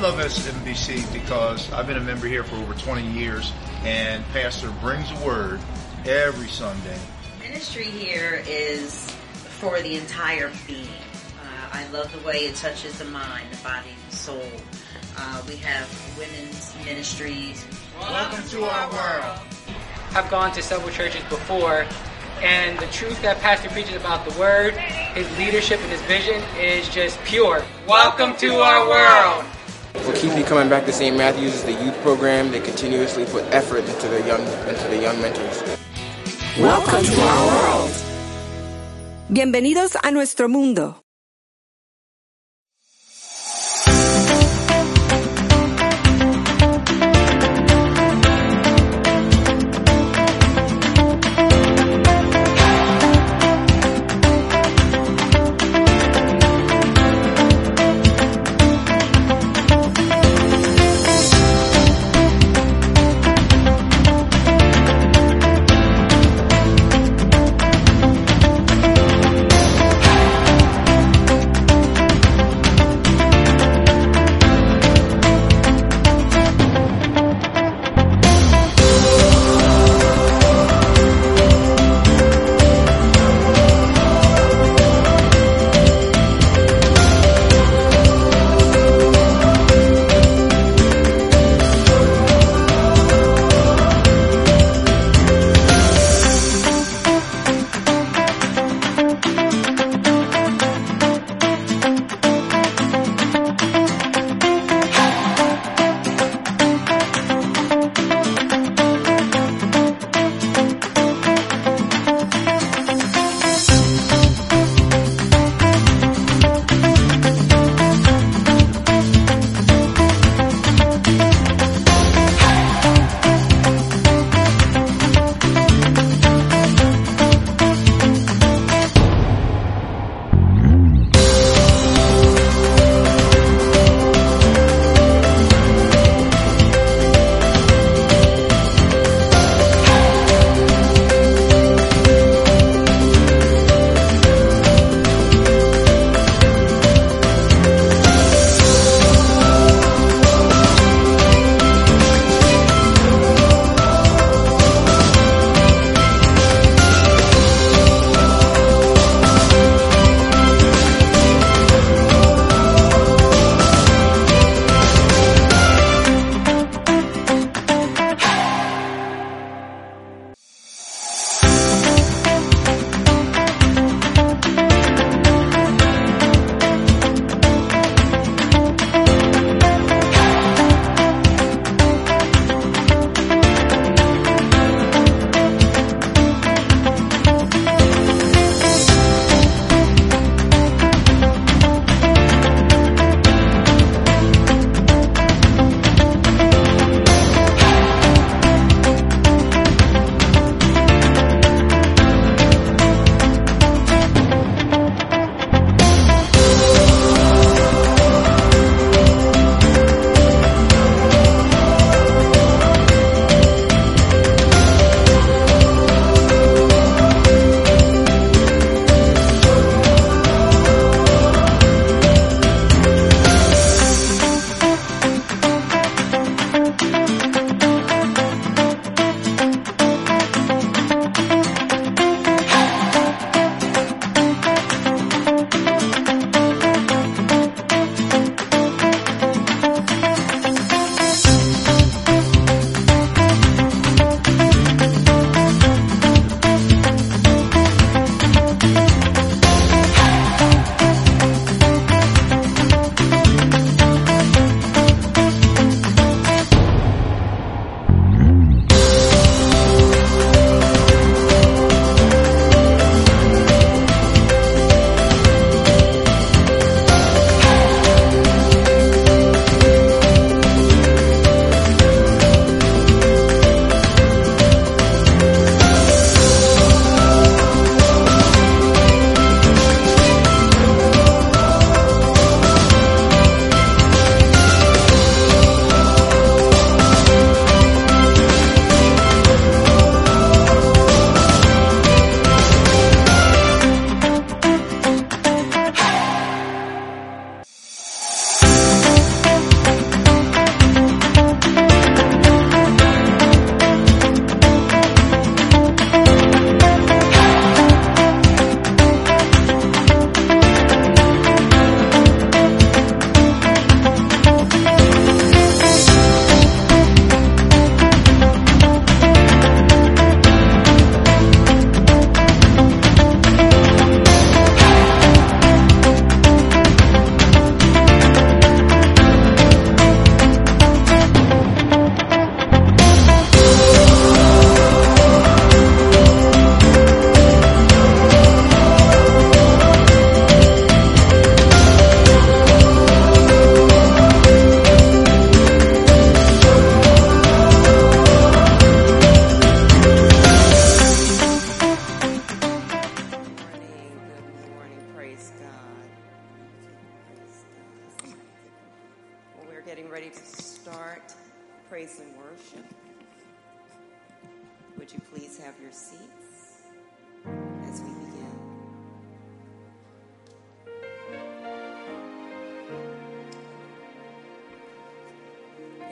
I love SMBC because I've been a member here for over 20 years, and Pastor brings a word every Sunday. Ministry here is for the entire being. Uh, I love the way it touches the mind, the body, the soul. Uh, we have women's ministries. Welcome to our world. I've gone to several churches before, and the truth that Pastor preaches about the Word, his leadership, and his vision is just pure. Welcome to our world. What keeps me coming back to St. Matthew's is the youth program. They continuously put effort into the young into the young mentors. Welcome to our world. Bienvenidos a nuestro mundo.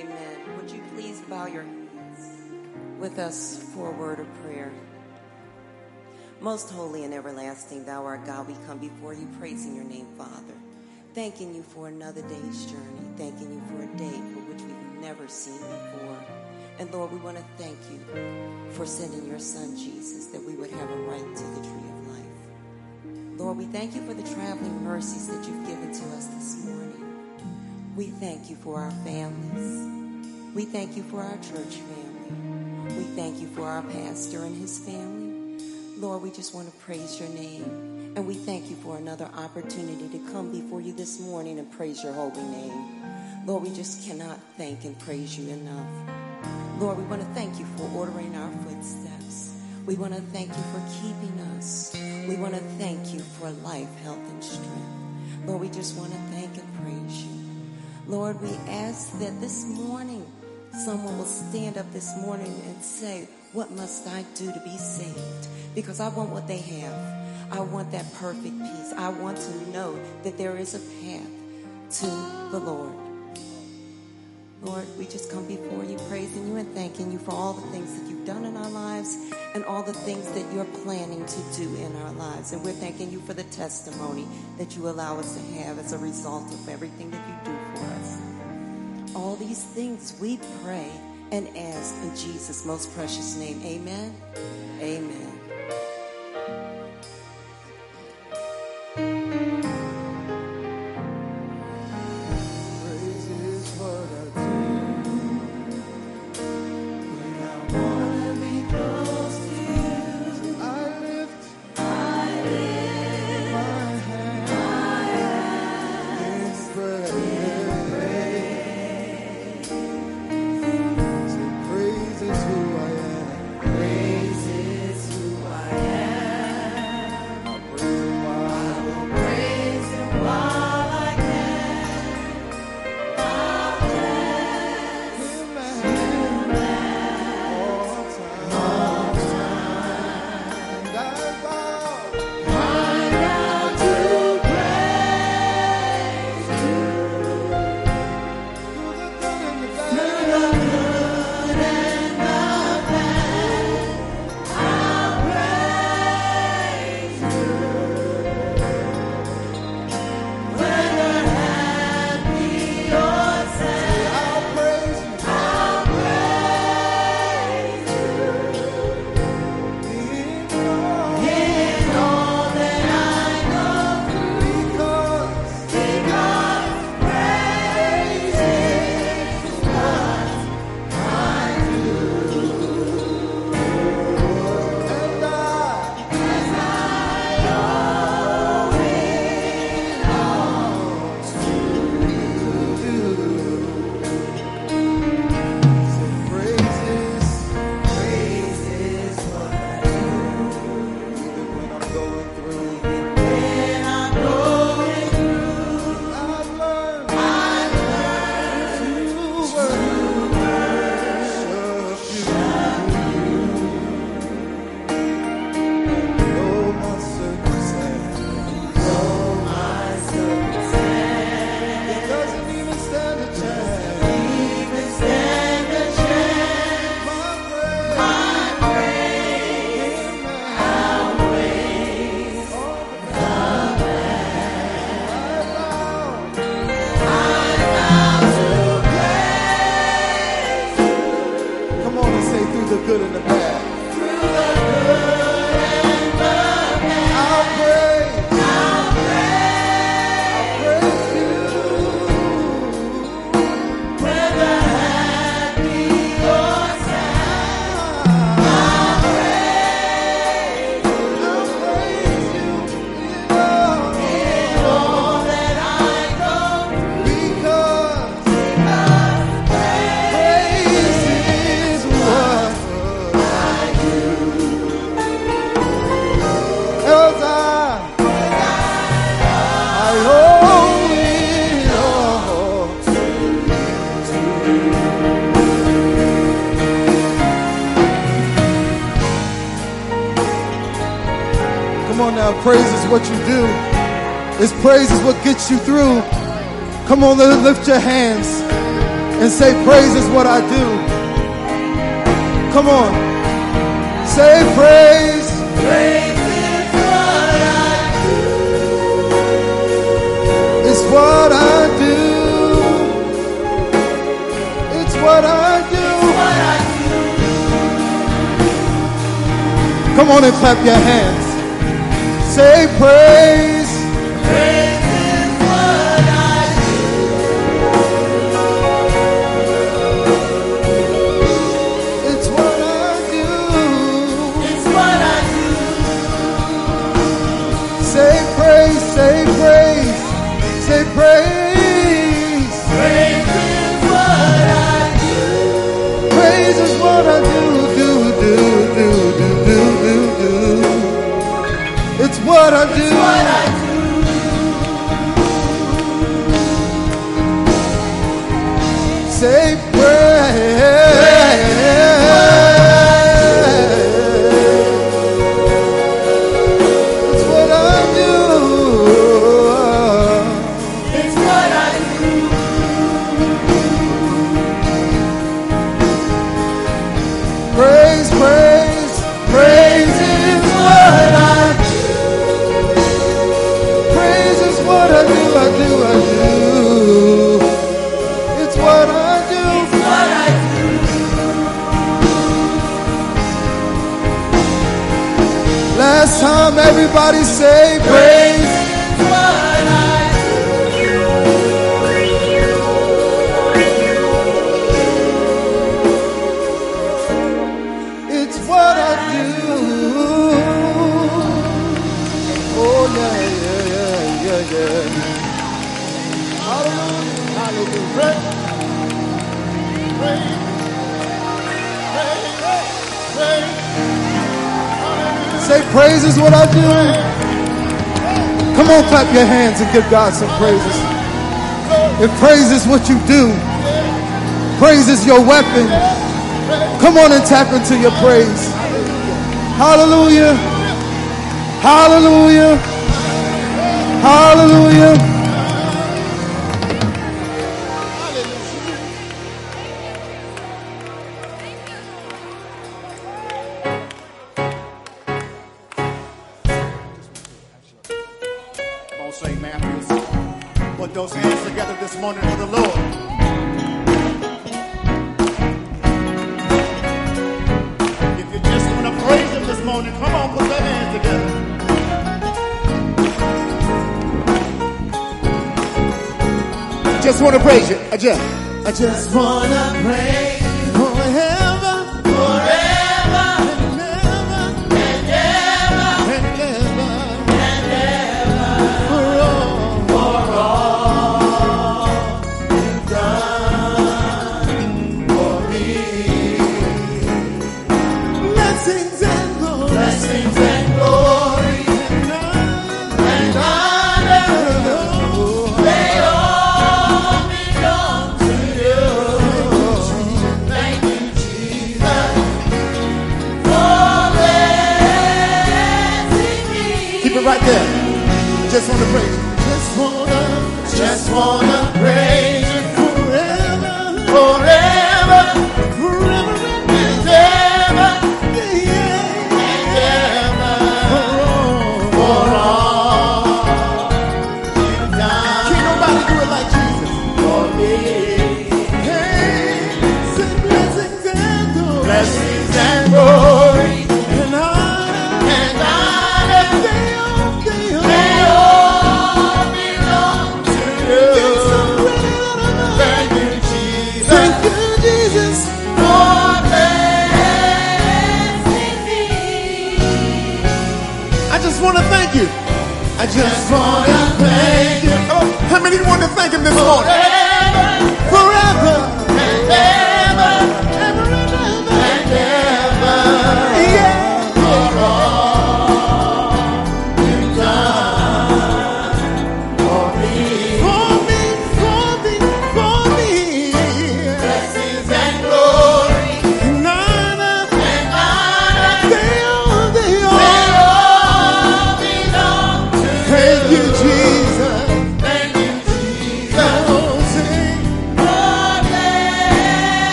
Amen. Would you please bow your heads with us for a word of prayer? Most holy and everlasting, thou art God, we come before you praising your name, Father. Thanking you for another day's journey. Thanking you for a day for which we've never seen before. And Lord, we want to thank you for sending your son Jesus that we would have a right to the tree of life. Lord, we thank you for the traveling mercies that you've given to us this morning. We thank you for our families. We thank you for our church family. We thank you for our pastor and his family. Lord, we just want to praise your name. And we thank you for another opportunity to come before you this morning and praise your holy name. Lord, we just cannot thank and praise you enough. Lord, we want to thank you for ordering our footsteps. We want to thank you for keeping us. We want to thank you for life, health, and strength. Lord, we just want to thank and praise you. Lord, we ask that this morning someone will stand up this morning and say, What must I do to be saved? Because I want what they have. I want that perfect peace. I want to know that there is a path to the Lord. Lord, we just come before you, praising you and thanking you for all the things that you've done in our lives and all the things that you're planning to do in our lives. And we're thanking you for the testimony that you allow us to have as a result of everything that you do these things we pray and ask in Jesus' most precious name. Amen. Amen. Come on, lift your hands and say, Praise is what I do. Come on. Say, Praise. Praise is what I do. It's what I do. It's what I do. What I do. Come on and clap your hands. Say, Praise. praise yeah, yeah. Hallelujah, hallelujah. Pray, pray, pray, pray. Say praise is what I do. Come on, clap your hands and give God some praises. If praise is what you do, praise is your weapon. Come on and tap into your praise. Hallelujah. Hallelujah. Hallelujah. run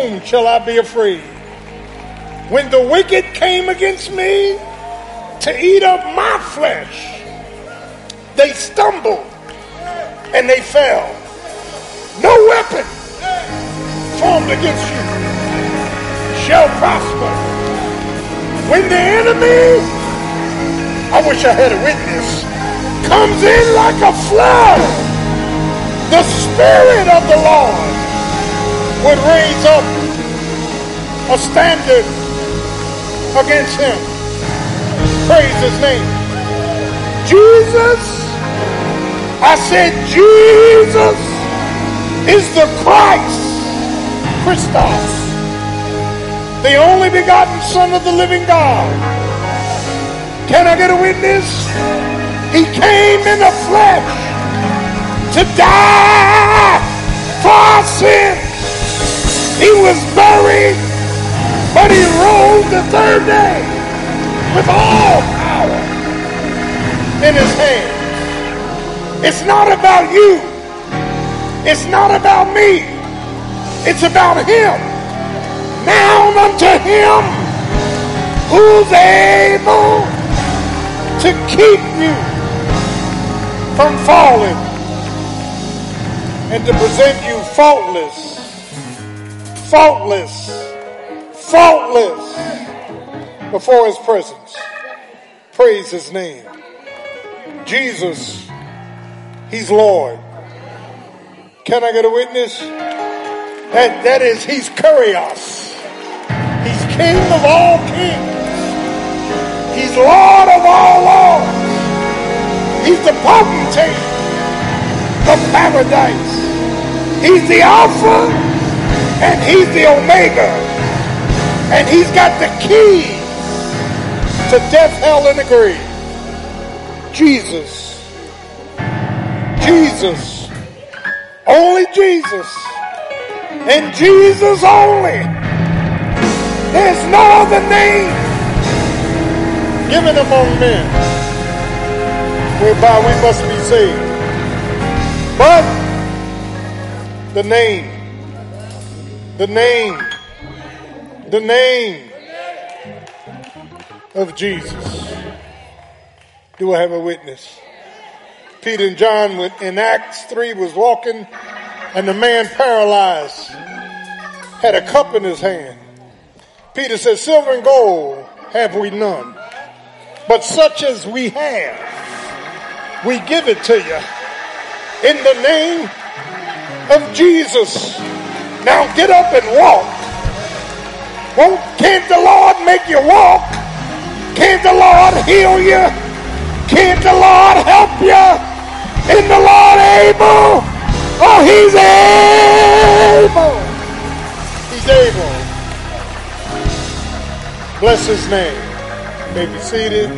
whom shall I be afraid? When the wicked came against me to eat up my flesh, they stumbled and they fell. No weapon formed against you shall prosper. When the enemy, I wish I had a witness, comes in like a flood, the Spirit of the Lord would raise up a standard against him. Praise his name. Jesus, I said, Jesus is the Christ, Christos, the only begotten Son of the living God. Can I get a witness? He came in the flesh to die for our sins. He was buried, but he rose the third day with all power in his hand. It's not about you. It's not about me. It's about him. Now unto him who's able to keep you from falling and to present you faultless, faultless, faultless before his presence. Praise his name. Jesus, he's Lord. Can I get a witness? That, that is, he's Kurios. He's King of all kings. He's Lord of all lords. He's the potentate of paradise. He's the Alpha and he's the Omega. And he's got the key to death, hell, and the grave. Jesus. Jesus. Only Jesus and Jesus only. There's no other name given among men whereby we must be saved. But the name, the name, the name of Jesus. Do I have a witness? Peter and John in Acts 3 was walking and the man paralyzed had a cup in his hand. Peter said, silver and gold have we none, but such as we have, we give it to you in the name of Jesus. Now get up and walk. Won't, can't the Lord make you walk? Can't the Lord heal you? Can't the Lord help you? Is the Lord able? Oh, he's able. He's able. Bless his name. May be seated.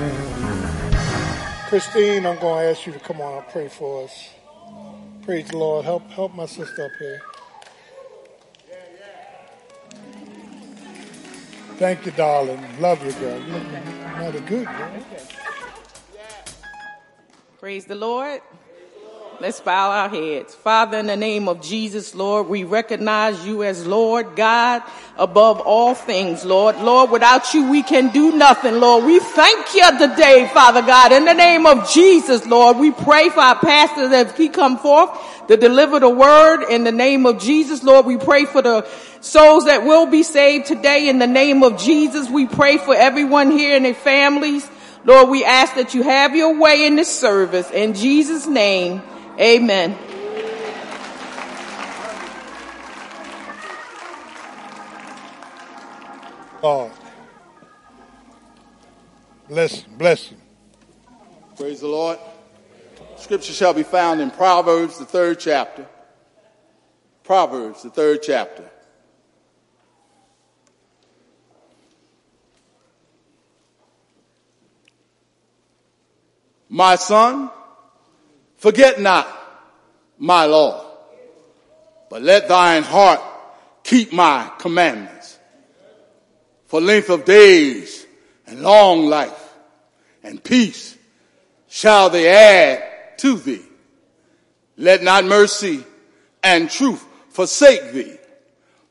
Christine, I'm going to ask you to come on and pray for us. Praise the Lord. Help help my sister up here. Thank you, darling. Love you, girl. You look mighty good, girl. Praise the Lord. Let's bow our heads. Father, in the name of Jesus, Lord, we recognize you as Lord God above all things, Lord. Lord, without you, we can do nothing, Lord. We thank you today, Father God. In the name of Jesus, Lord, we pray for our pastors as he come forth to deliver the word in the name of Jesus, Lord. We pray for the souls that will be saved today in the name of Jesus. We pray for everyone here and their families. Lord, we ask that you have your way in this service. In Jesus' name, amen. God. Bless him. Bless him. Praise the Lord. Scripture shall be found in Proverbs, the third chapter. Proverbs, the third chapter. My son, forget not my law, but let thine heart keep my commandments. For length of days and long life and peace shall they add to thee. Let not mercy and truth forsake thee.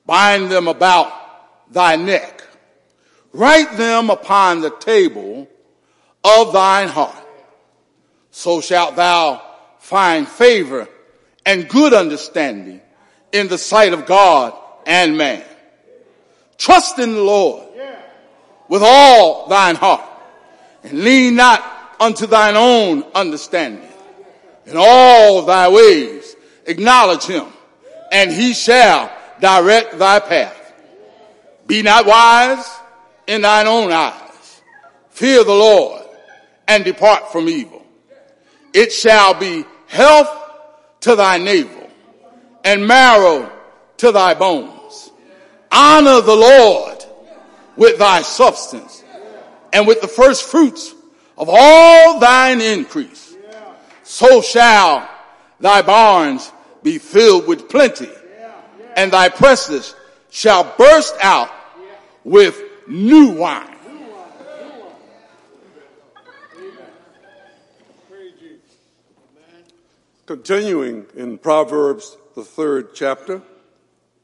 Bind them about thy neck. Write them upon the table of thine heart. So shalt thou find favor and good understanding in the sight of God and man. Trust in the Lord with all thine heart and lean not unto thine own understanding. In all thy ways acknowledge him and he shall direct thy path. Be not wise in thine own eyes. Fear the Lord and depart from evil. It shall be health to thy navel and marrow to thy bones. Honor the Lord with thy substance and with the first fruits of all thine increase. So shall thy barns be filled with plenty and thy presses shall burst out with new wine. Continuing in Proverbs, the third chapter,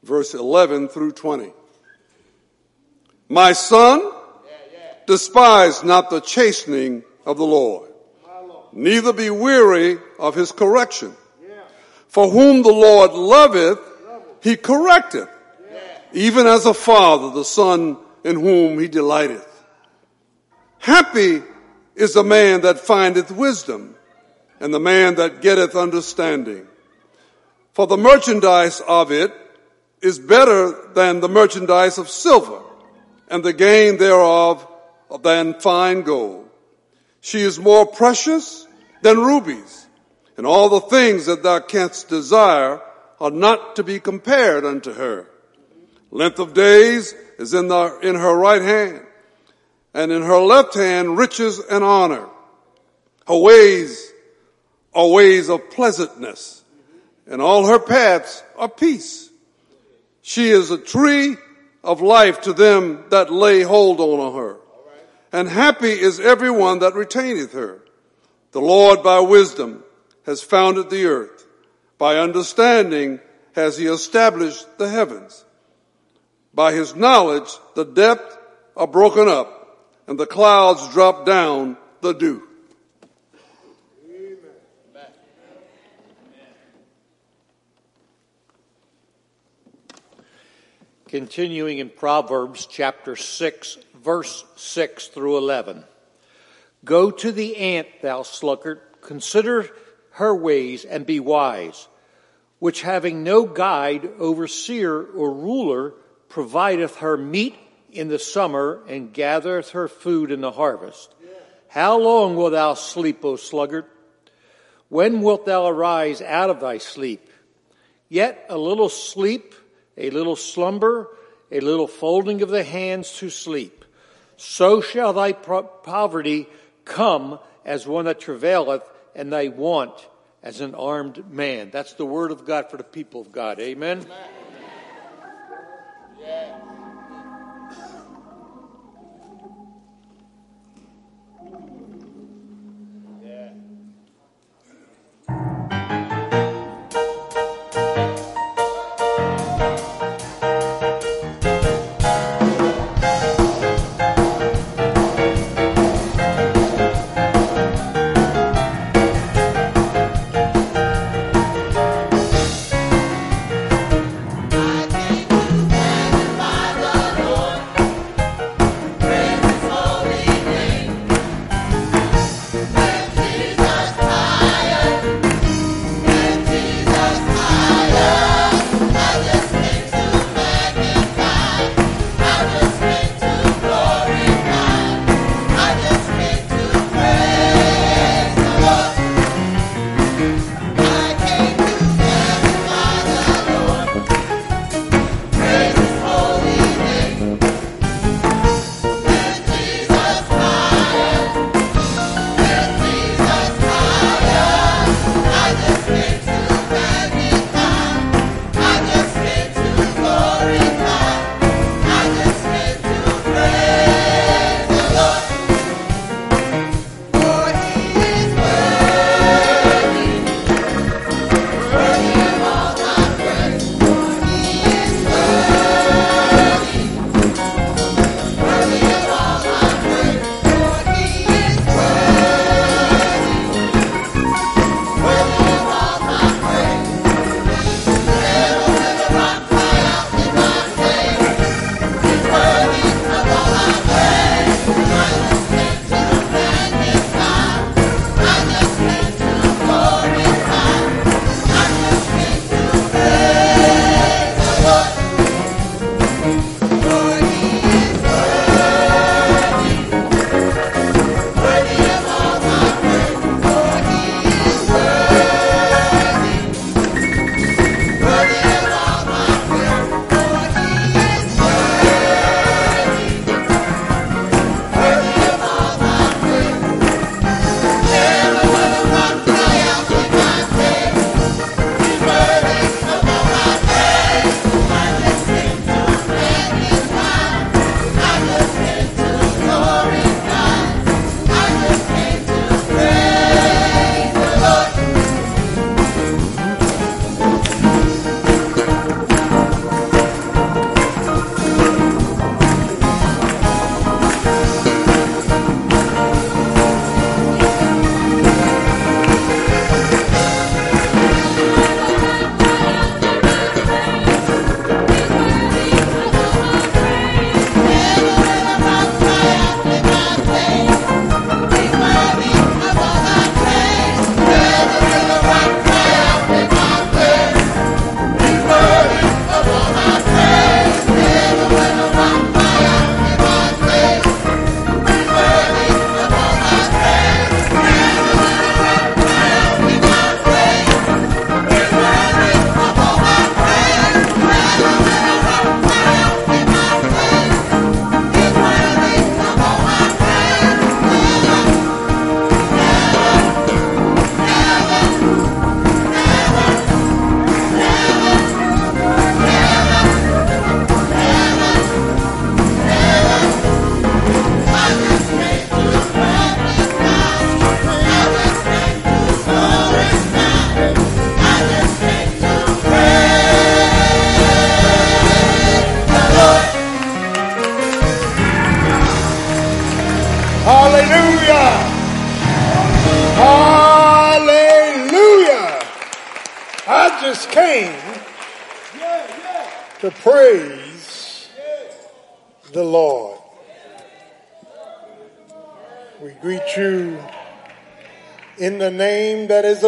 verse 11 through 20. My son, despise not the chastening of the Lord, neither be weary of his correction. For whom the Lord loveth, he correcteth, even as a father the son in whom he delighteth. Happy is the man that findeth wisdom, and the man that getteth understanding. For the merchandise of it is better than the merchandise of silver, and the gain thereof than fine gold. She is more precious than rubies, and all the things that thou canst desire are not to be compared unto her. Length of days is in, the, in her right hand, and in her left hand riches and honor. Her ways are ways of pleasantness, and all her paths are peace. She is a tree of life to them that lay hold on her. And happy is everyone that retaineth her. The Lord by wisdom has founded the earth. By understanding has he established the heavens. By his knowledge the depths are broken up and the clouds drop down the dew. Continuing in Proverbs chapter 6, verse 6 through 11. Go to the ant, thou sluggard, consider her ways and be wise, which having no guide, overseer, or ruler, provideth her meat in the summer and gathereth her food in the harvest. How long wilt thou sleep, O sluggard? When wilt thou arise out of thy sleep? Yet a little sleep a little slumber, a little folding of the hands to sleep. So shall thy poverty come as one that travaileth, and thy want as an armed man. That's the word of God for the people of God. Amen. Amen.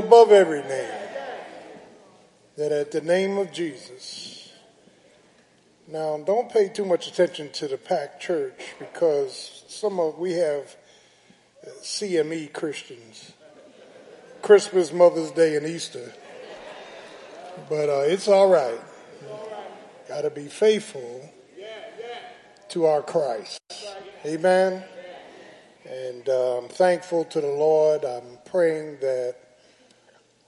Above every name. That at the name of Jesus. Now, don't pay too much attention to the packed church because some of we have CME Christians, Christmas, Mother's Day, and Easter. But uh, it's all right. Got to be faithful to our Christ. Amen. And uh, I'm thankful to the Lord. I'm praying that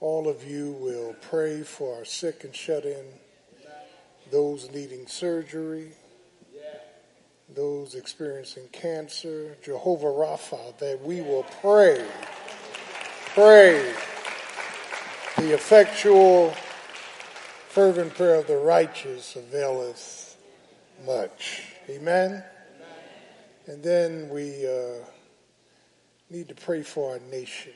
all of you will pray for our sick and shut in, those needing surgery, those experiencing cancer, Jehovah Rapha, that we will pray, pray the effectual, fervent prayer of the righteous availeth much. Amen. And then we uh, need to pray for our nation.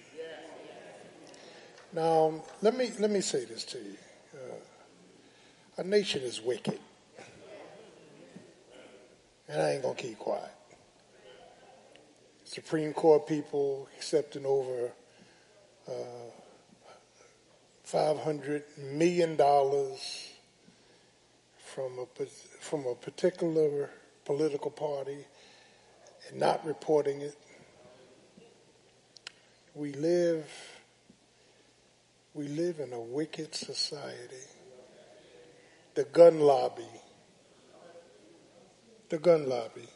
Now, let me let me say this to you: uh, our nation is wicked, and I ain't gonna keep quiet. Supreme Court people accepting over uh, five hundred million dollars from a from a particular political party and not reporting it. We live we live in a wicked society. The gun lobby. The gun lobby.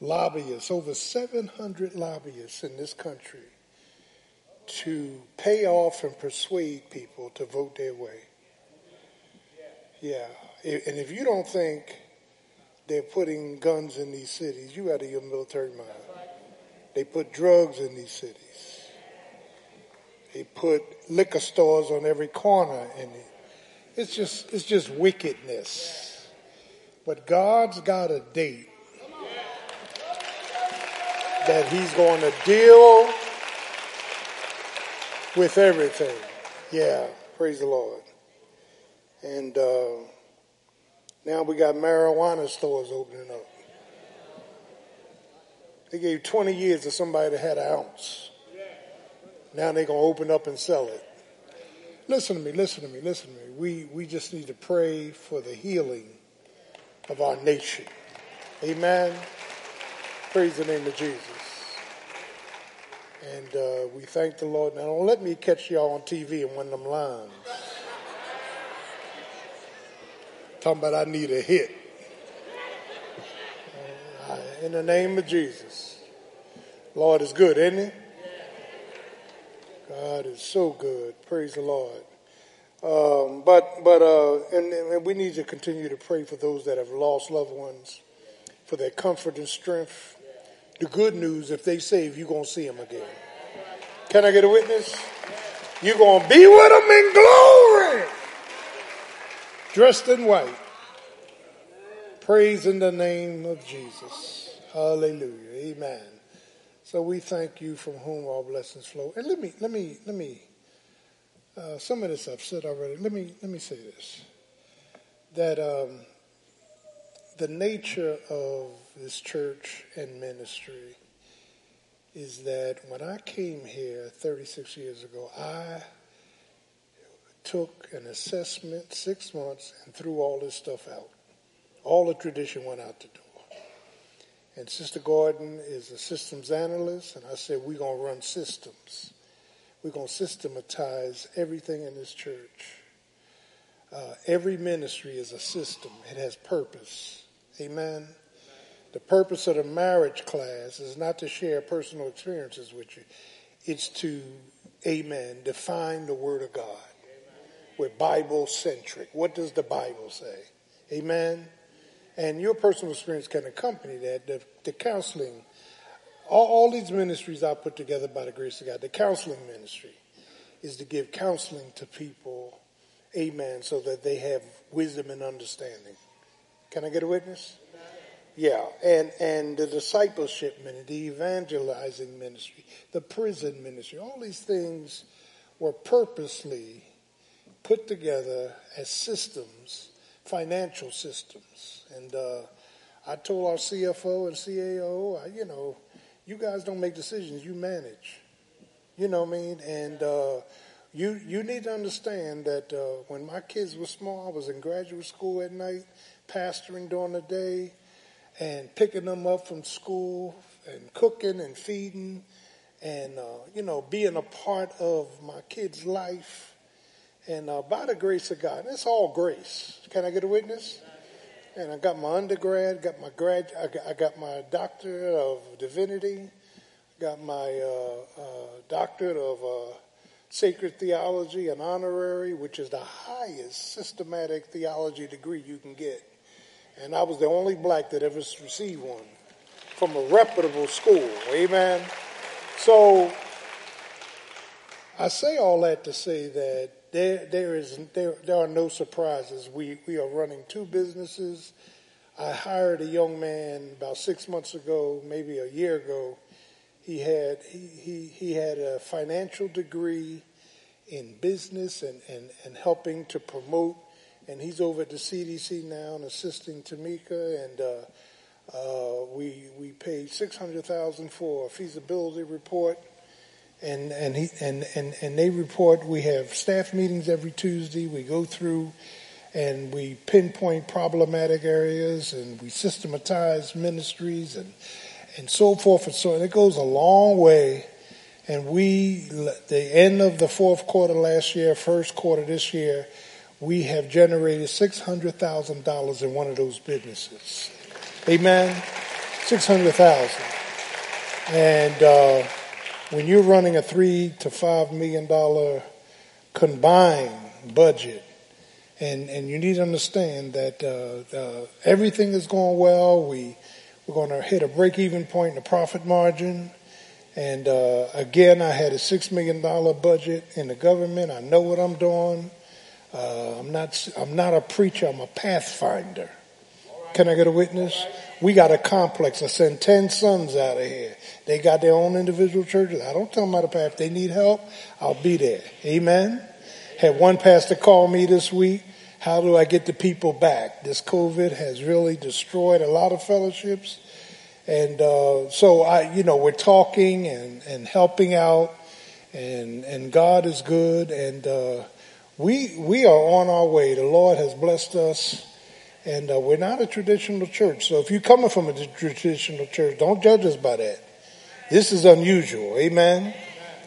Lobbyists, over 700 lobbyists in this country to pay off and persuade people to vote their way. Yeah. And if you don't think they're putting guns in these cities, you out of your military mind. They put drugs in these cities. They put liquor stores on every corner and it's just it's just wickedness. But God's got a date that he's going to deal with everything. Yeah, praise the Lord. And uh, now we got marijuana stores opening up. They gave 20 years to somebody that had an ounce. Now they're going to open up and sell it. Listen to me, listen to me, listen to me. We, we just need to pray for the healing of our nation. Amen. Praise the name of Jesus. And uh, we thank the Lord. Now, don't let me catch y'all on TV in one of them lines. Talking about I need a hit. Uh, in the name of Jesus. Lord is good, isn't he? God is so good. Praise the Lord. Um, but but uh, and, and we need to continue to pray for those that have lost loved ones, for their comfort and strength. The good news, if they save, you're gonna see them again. Can I get a witness? You're gonna be with them in glory, dressed in white. Praise in the name of Jesus. Hallelujah. Amen. So we thank you from whom all blessings flow. And let me, let me, let me, uh, some of this I've said already. Let me, let me say this. That um, the nature of this church and ministry is that when I came here 36 years ago, I took an assessment six months and threw all this stuff out. All the tradition went out the door. And Sister Gordon is a systems analyst, and I said, we're going to run systems. We're going to systematize everything in this church. Uh, every ministry is a system, it has purpose. Amen. The purpose of the marriage class is not to share personal experiences with you, it's to, amen, define the Word of God. We're Bible centric. What does the Bible say? Amen. And your personal experience can accompany that. The, the counseling, all, all these ministries are put together by the grace of God. The counseling ministry is to give counseling to people, amen, so that they have wisdom and understanding. Can I get a witness? Yeah, and and the discipleship ministry, the evangelizing ministry, the prison ministry, all these things were purposely put together as systems, financial systems. And uh, I told our CFO and CAO, you know, you guys don't make decisions, you manage. You know what I mean? And uh, you you need to understand that uh, when my kids were small, I was in graduate school at night, pastoring during the day, and picking them up from school and cooking and feeding, and uh, you know being a part of my kids' life. And uh, by the grace of God, and it's all grace. Can I get a witness? And I got my undergrad, got my grad, I got, I got my doctorate of divinity, got my uh, uh, doctorate of uh, sacred theology, an honorary, which is the highest systematic theology degree you can get. And I was the only black that ever received one from a reputable school. Amen. So I say all that to say that there, there is there, there are no surprises. We we are running two businesses. I hired a young man about six months ago, maybe a year ago. He had he, he, he had a financial degree in business and, and, and helping to promote, and he's over at the CDC now and assisting Tamika. And uh, uh, we we paid six hundred thousand for a feasibility report and and he and, and and they report we have staff meetings every Tuesday. We go through and we pinpoint problematic areas and we systematize ministries and and so forth and so on. It goes a long way. And we, the end of the fourth quarter last year, first quarter this year, we have generated six hundred thousand dollars in one of those businesses. Amen. Six hundred thousand. And uh, when you're running a three to five million dollar combined budget, and and you need to understand that uh, uh, everything is going well. We we're going to hit a break even point in the profit margin. And uh, again, I had a six million dollar budget in the government. I know what I'm doing. Uh, I'm not I'm not a preacher. I'm a pathfinder. Can I get a witness? We got a complex. I send 10 sons out of here. They got their own individual churches. I don't tell them how to pass. If they need help, I'll be there. Amen. Had one pastor call me this week. How do I get the people back? This COVID has really destroyed a lot of fellowships. And uh, so I, you know, we're talking and, and helping out, and and God is good, and uh, we we are on our way. The Lord has blessed us, and uh, we're not a traditional church. So if you're coming from a traditional church, don't judge us by that. This is unusual, amen.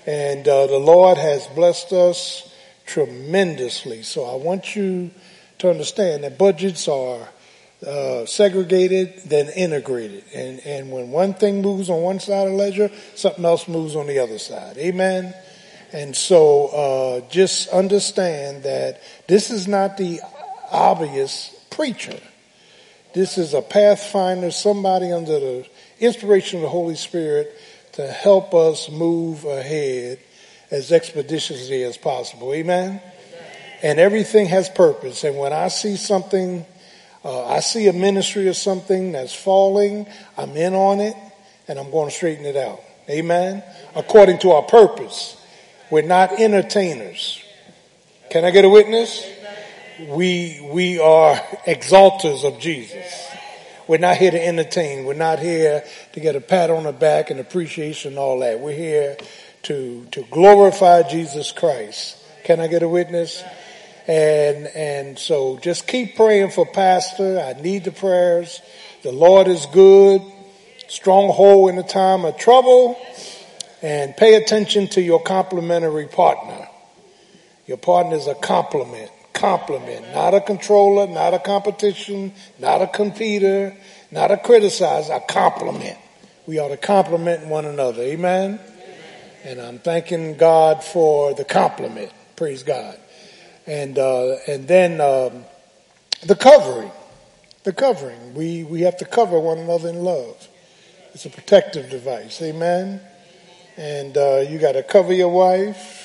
And uh, the Lord has blessed us tremendously. So I want you to understand that budgets are uh, segregated, then integrated. And, and when one thing moves on one side of ledger, something else moves on the other side. Amen. And so, uh, just understand that this is not the obvious preacher. This is a pathfinder, somebody under the inspiration of the Holy Spirit to help us move ahead as expeditiously as possible. Amen. And everything has purpose. And when I see something uh, I see a ministry or something that's falling, I'm in on it, and I'm going to straighten it out. Amen? According to our purpose. We're not entertainers. Can I get a witness? We, we are exalters of Jesus. We're not here to entertain. We're not here to get a pat on the back and appreciation and all that. We're here to, to glorify Jesus Christ. Can I get a witness? And, and so just keep praying for pastor. I need the prayers. The Lord is good. Stronghold in the time of trouble. And pay attention to your complementary partner. Your partner is a complement. Compliment. Not a controller, not a competition, not a competitor, not a criticizer, a compliment. We are to compliment one another. Amen? And I'm thanking God for the compliment. Praise God and uh, and then um, the covering, the covering. We we have to cover one another in love. It's a protective device, amen. And uh, you got to cover your wife,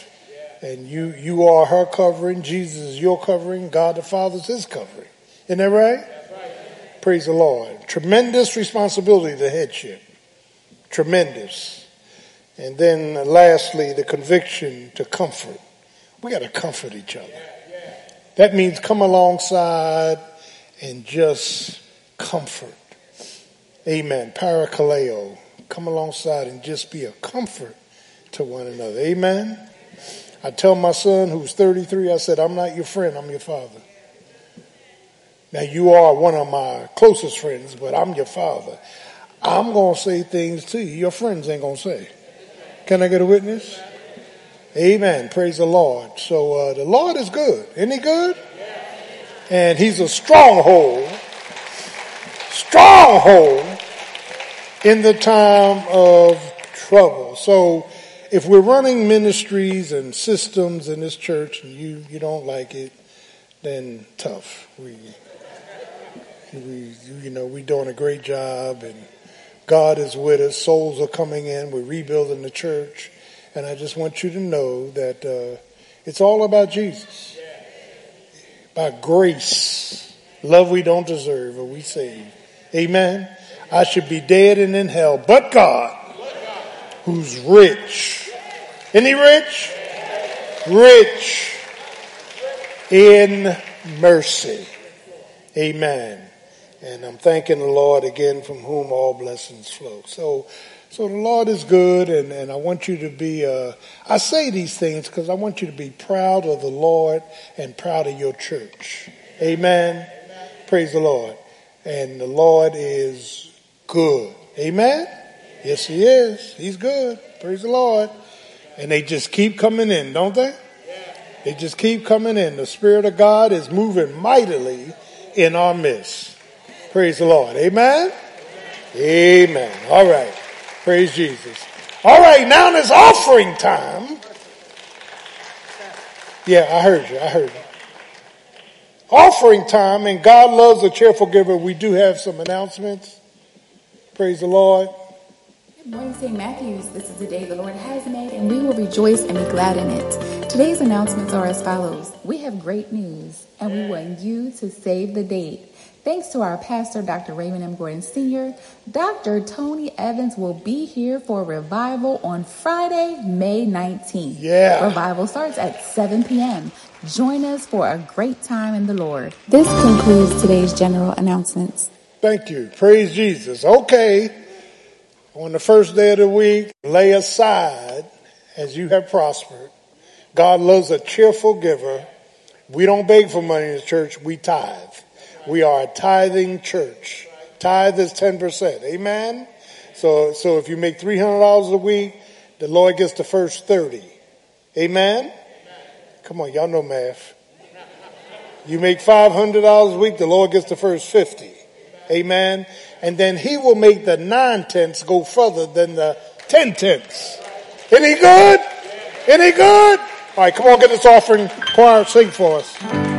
and you you are her covering. Jesus is your covering. God the Father is His covering. Isn't that right? right? Praise the Lord. Tremendous responsibility, the headship. Tremendous. And then lastly, the conviction to comfort. We got to comfort each other. That means come alongside and just comfort. Amen. Parakaleo. Come alongside and just be a comfort to one another. Amen. I tell my son who's 33, I said, I'm not your friend, I'm your father. Now you are one of my closest friends, but I'm your father. I'm going to say things to you your friends ain't going to say. Can I get a witness? Amen. Praise the Lord. So uh, the Lord is good. Isn't he good? And he's a stronghold. Stronghold in the time of trouble. So if we're running ministries and systems in this church and you, you don't like it, then tough. We, we, you know, we're doing a great job and God is with us. Souls are coming in. We're rebuilding the church. And I just want you to know that uh, it's all about Jesus. By grace, love we don't deserve, or we saved. Amen. I should be dead and in hell, but God, who's rich. Isn't he rich? Rich in mercy. Amen. And I'm thanking the Lord again from whom all blessings flow. So, so the Lord is good and, and I want you to be, uh, I say these things because I want you to be proud of the Lord and proud of your church. Amen. Praise the Lord. And the Lord is good. Amen. Yes, he is. He's good. Praise the Lord. And they just keep coming in, don't they? They just keep coming in. The Spirit of God is moving mightily in our midst. Praise the Lord. Amen. Amen. All right. Praise Jesus. All right. Now it's offering time. Yeah, I heard you. I heard you. Offering time, and God loves a cheerful giver. We do have some announcements. Praise the Lord. Good morning, St. Matthews. This is the day the Lord has made, and we will rejoice and be glad in it. Today's announcements are as follows. We have great news, and we want you to save the date. Thanks to our pastor, Dr. Raymond M. Gordon Sr., Dr. Tony Evans will be here for revival on Friday, May 19th. Yeah. Revival starts at 7 p.m. Join us for a great time in the Lord. This concludes today's general announcements. Thank you. Praise Jesus. Okay. On the first day of the week, lay aside as you have prospered. God loves a cheerful giver. We don't beg for money in the church. We tithe. We are a tithing church. Tithe is 10%. Amen. So, so if you make $300 a week, the Lord gets the first 30. Amen. Come on. Y'all know math. You make $500 a week, the Lord gets the first 50. Amen. And then he will make the nine tenths go further than the ten tenths. Isn't good? Isn't good? All right, come on, get this offering. Choir, sing for us.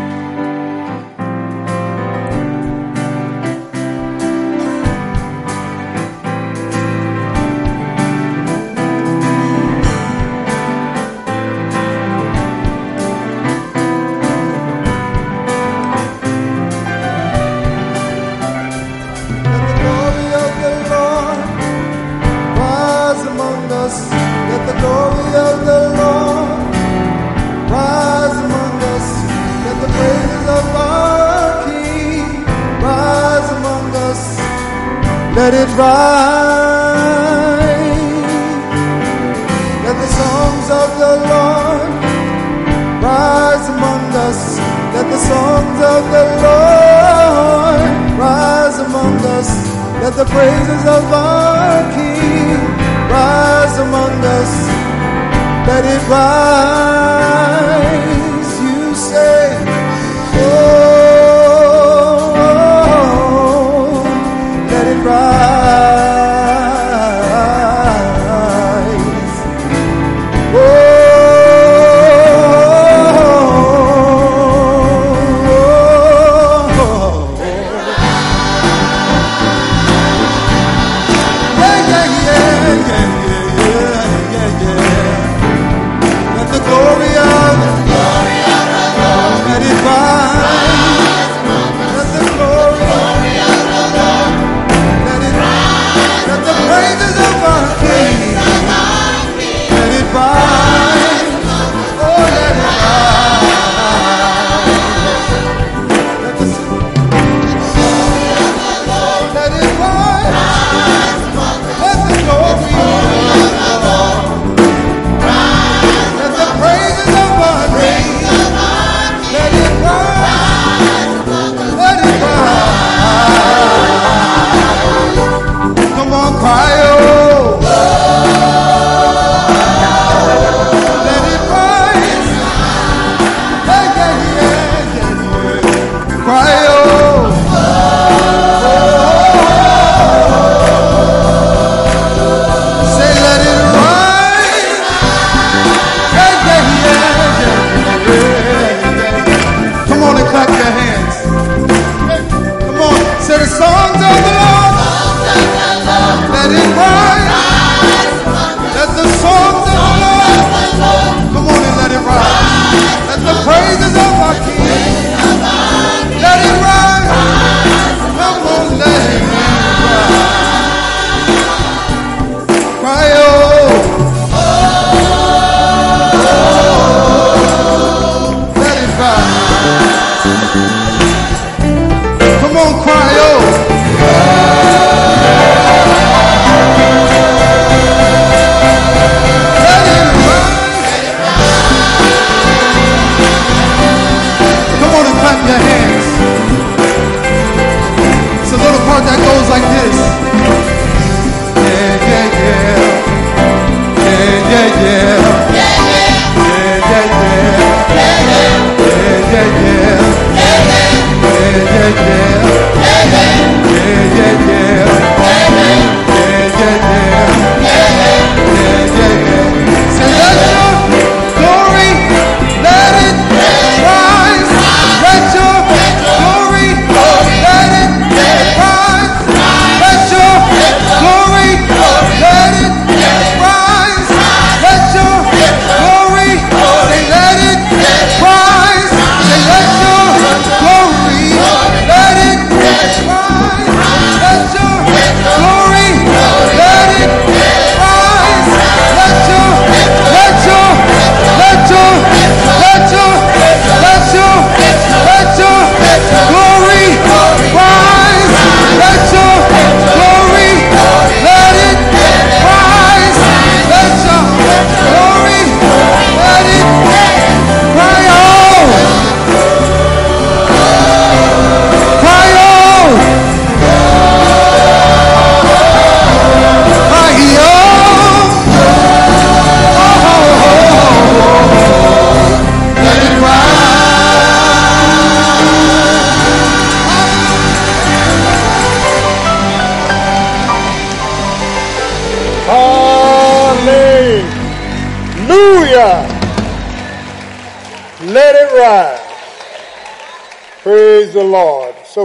Let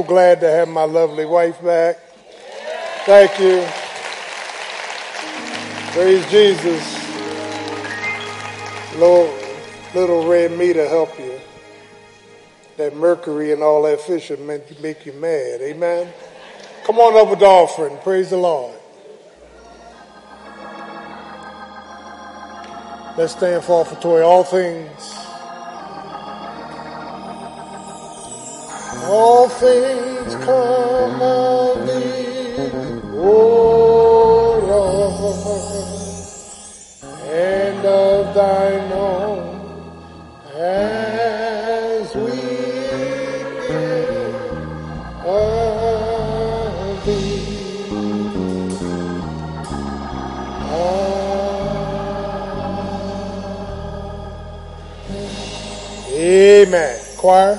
so glad to have my lovely wife back. Thank you. Praise Jesus. Little, little red meat to help you. That mercury and all that fish will make, you mad. Amen. Come on up with the offering. Praise the Lord. Let's stand for offertory. All things Amen. Choir.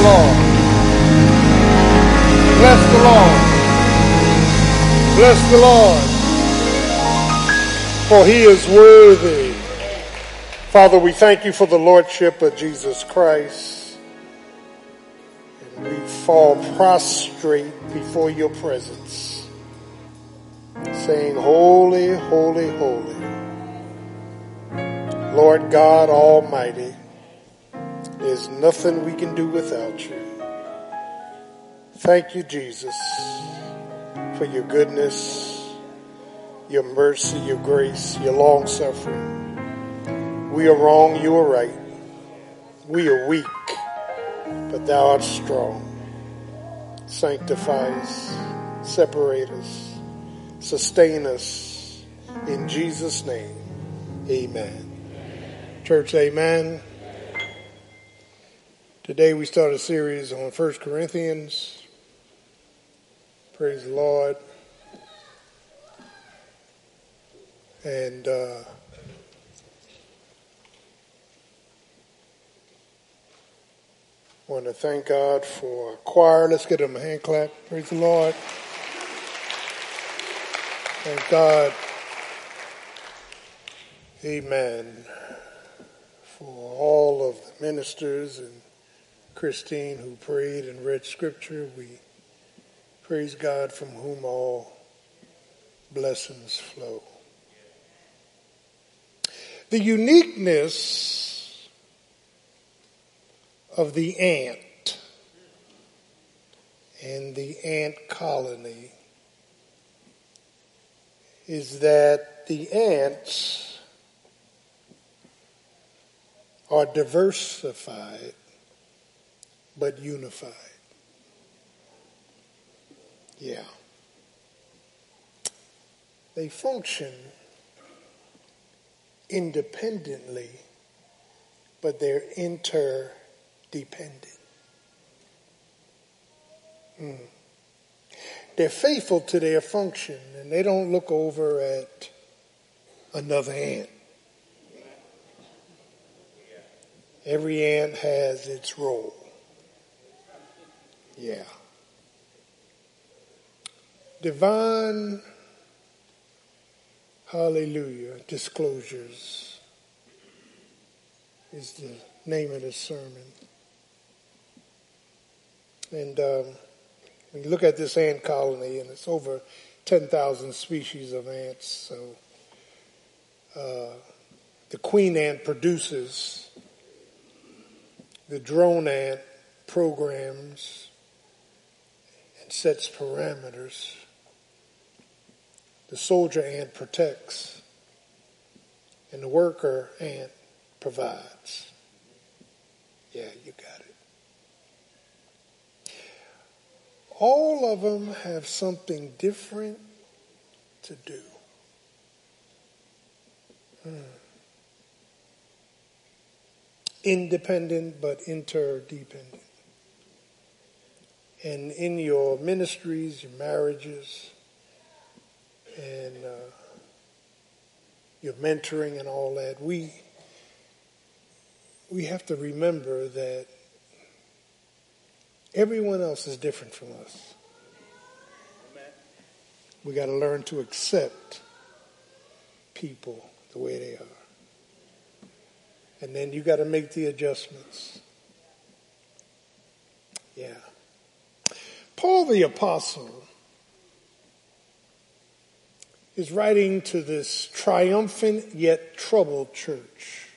the Lord. Bless the Lord. Bless the Lord. For he is worthy. Father, we thank you for the Lordship of Jesus Christ. And we fall prostrate before your presence, saying, Holy, holy, holy. Lord God Almighty there's nothing we can do without you. Thank you, Jesus, for your goodness, your mercy, your grace, your long suffering. We are wrong, you are right. We are weak, but thou art strong. Sanctify us, separate us, sustain us. In Jesus' name, amen. Church, amen. Today we start a series on 1 Corinthians. Praise the Lord. And uh, want to thank God for choir. Let's get them a hand clap. Praise the Lord. Thank God. Amen. For all of the ministers and Christine who prayed and read scripture, we praise God from whom all blessings flow. The uniqueness of the ant and the ant colony is that the ants are diversified but unified. Yeah. They function independently, but they're interdependent. Mm. They're faithful to their function and they don't look over at another ant. Every ant has its role. Yeah. Divine, hallelujah, disclosures is the name of the sermon. And um, you look at this ant colony, and it's over 10,000 species of ants, so uh, the queen ant produces, the drone ant programs sets parameters. The soldier ant protects, and the worker ant provides. Yeah, you got it. All of them have something different to do. Hmm. Independent but interdependent. And in your ministries, your marriages, and uh, your mentoring and all that, we we have to remember that everyone else is different from us. We got to learn to accept people the way they are. And then you got to make the adjustments. Yeah. Paul the Apostle is writing to this triumphant yet troubled church.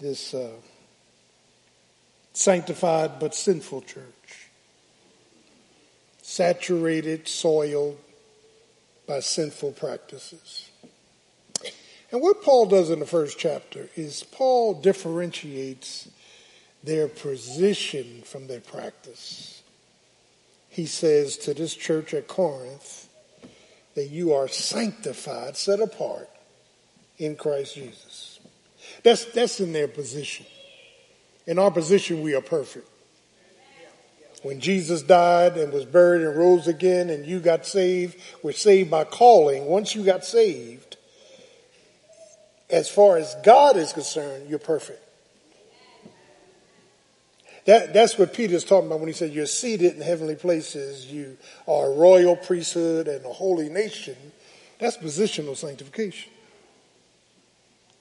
This uh, sanctified but sinful church. Saturated, soiled by sinful practices. And what Paul does in the first chapter is Paul differentiates their position from their practice. He says to this church at Corinth that you are sanctified, set apart in Christ Jesus. That's, that's in their position. In our position, we are perfect. When Jesus died and was buried and rose again and you got saved, we're saved by calling. Once you got saved, as far as God is concerned, you're perfect. That, that's what Peter's talking about when he said you're seated in heavenly places, you are a royal priesthood and a holy nation. That's positional sanctification.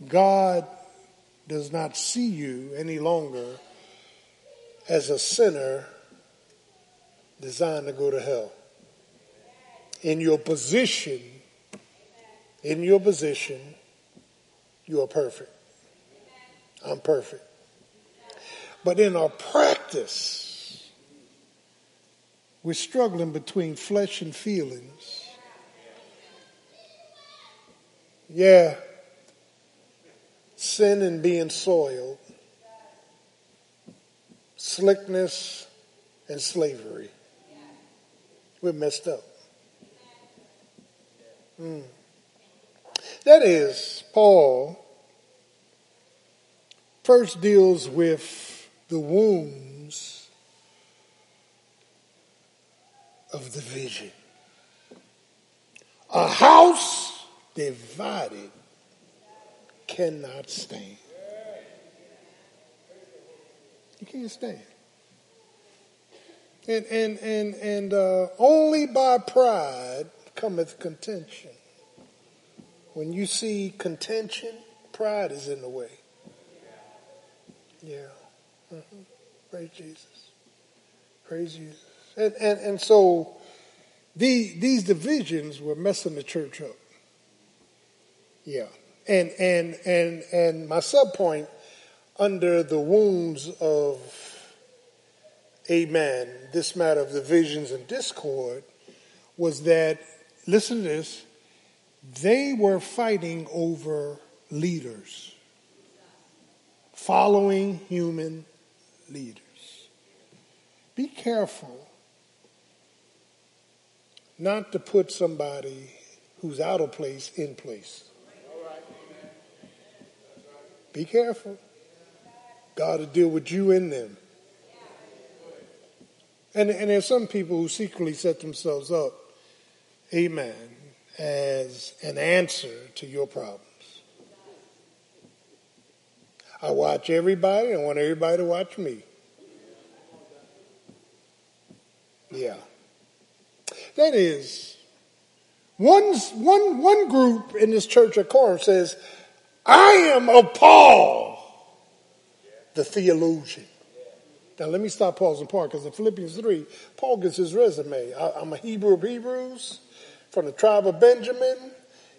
God does not see you any longer as a sinner designed to go to hell. In your position, in your position, you are perfect. I'm perfect. But in our practice, we're struggling between flesh and feelings. Yeah, sin and being soiled, slickness and slavery. We're messed up. Mm. That is, Paul first deals with the wounds of division. A house divided cannot stand. You can't stand. And and and and uh, only by pride cometh contention. When you see contention, pride is in the way. Yeah. Praise Jesus. Praise Jesus. And, and, and so the, these divisions were messing the church up. Yeah. And, and, and, and my sub point under the wounds of, amen, this matter of divisions and discord was that, listen to this, they were fighting over leaders, following human leaders. Be careful not to put somebody who's out of place in place. Be careful. God will deal with you in them. And, and there's some people who secretly set themselves up, amen, as an answer to your problems. I watch everybody. I want everybody to watch me. Yeah. That is, one, one, one group in this church of Corinth says, I am of Paul, the theologian. Now let me stop pausing part because in Philippians 3, Paul gets his resume. I, I'm a Hebrew of Hebrews from the tribe of Benjamin.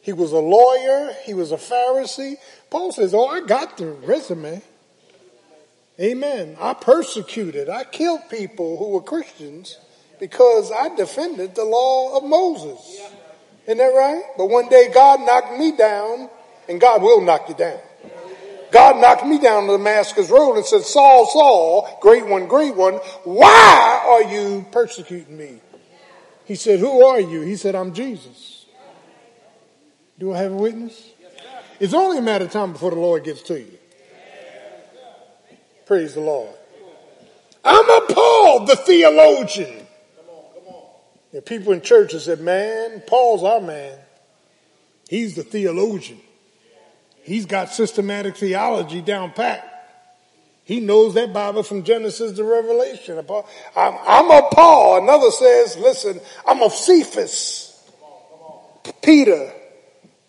He was a lawyer. He was a Pharisee. Paul says, oh, I got the resume. Amen. I persecuted. I killed people who were Christians because I defended the law of Moses. Isn't that right? But one day God knocked me down and God will knock you down. God knocked me down the Damascus road and said, Saul, Saul, great one, great one, why are you persecuting me? He said, who are you? He said, I'm Jesus. Do I have a witness? It's only a matter of time before the Lord gets to you. Praise the Lord. I'm a Paul, the theologian. There people in churches said, man, Paul's our man. He's the theologian. He's got systematic theology down pat. He knows that Bible from Genesis to Revelation. I'm, I'm of Paul. Another says, listen, I'm of Cephas. Peter,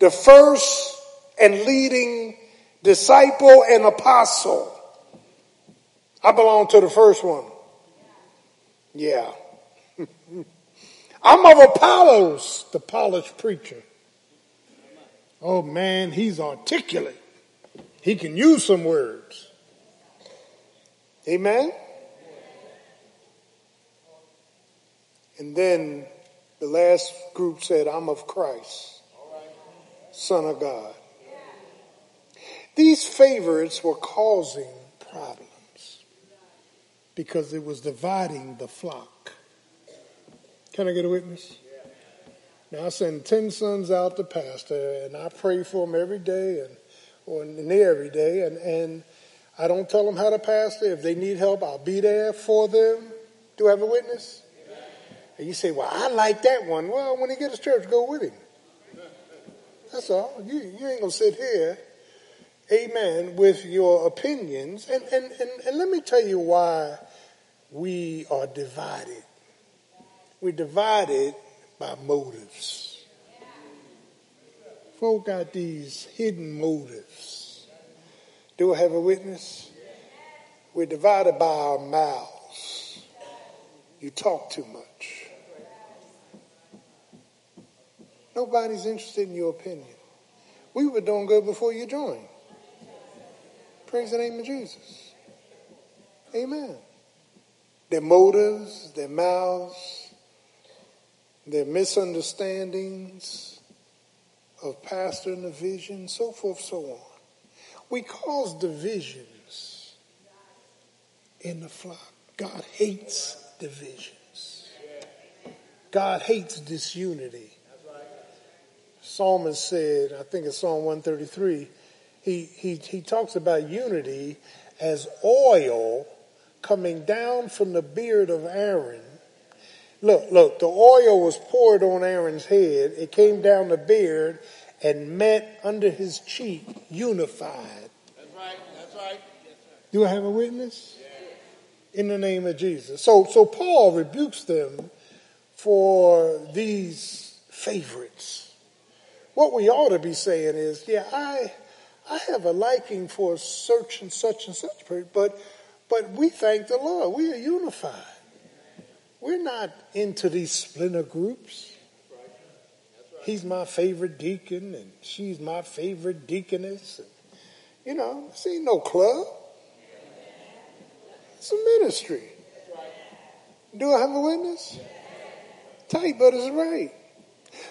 the first and leading disciple and apostle. I belong to the first one. Yeah. I'm of Apollos, the polished preacher. Oh man, he's articulate. He can use some words. Amen? And then the last group said, I'm of Christ, Son of God. These favorites were causing problems because it was dividing the flock. Can I get a witness? Now I send ten sons out to pastor, and I pray for them every day, and or near every day, and and I don't tell them how to pastor. If they need help, I'll be there for them. Do I have a witness? And you say, "Well, I like that one." Well, when he gets to church, go with him. That's all. You you ain't gonna sit here, amen, with your opinions. And and and, and let me tell you why we are divided. We're divided by motives. Folk got these hidden motives. Do I have a witness? We're divided by our mouths. You talk too much. Nobody's interested in your opinion. We were doing good before you joined. Praise the name of Jesus. Amen. Their motives, their mouths, their misunderstandings of pastor and the vision, so forth, so on. We cause divisions in the flock. God hates divisions. God hates disunity. Psalmist said, I think it's Psalm 133, he, he, he talks about unity as oil coming down from the beard of Aaron. Look, look, the oil was poured on Aaron's head. It came down the beard and met under his cheek, unified. That's right. That's right. Do I have a witness? In the name of Jesus. So, so Paul rebukes them for these favorites. What we ought to be saying is, yeah, I, I have a liking for such and such and such person, but, but we thank the Lord. We are unified. We're not into these splinter groups. He's my favorite deacon and she's my favorite deaconess. And, you know, this ain't no club. It's a ministry. Do I have a witness? Tight, but it's right.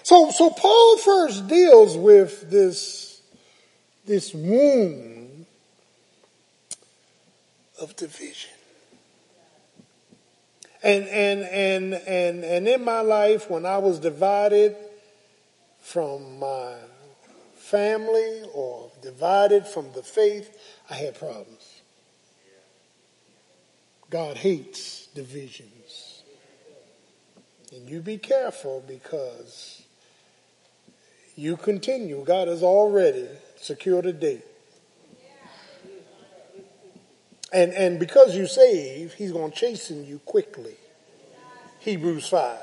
So, so Paul first deals with this, this wound of division. And, and, and, and, and in my life, when I was divided from my family or divided from the faith, I had problems. God hates divisions. And you be careful because you continue. God has already secured a date. And, and because you save, he's going to chasten you quickly. Hebrews 5.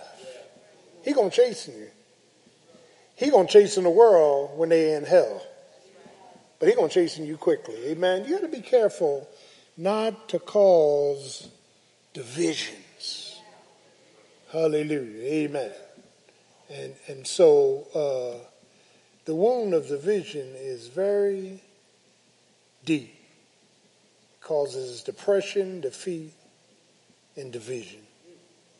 He's going to chasten you. He's going to chasten the world when they're in hell. But he's going to chasten you quickly. Amen. You got to be careful not to cause divisions. Hallelujah. Amen. And, and so uh, the wound of division is very deep. It causes depression, defeat, and division.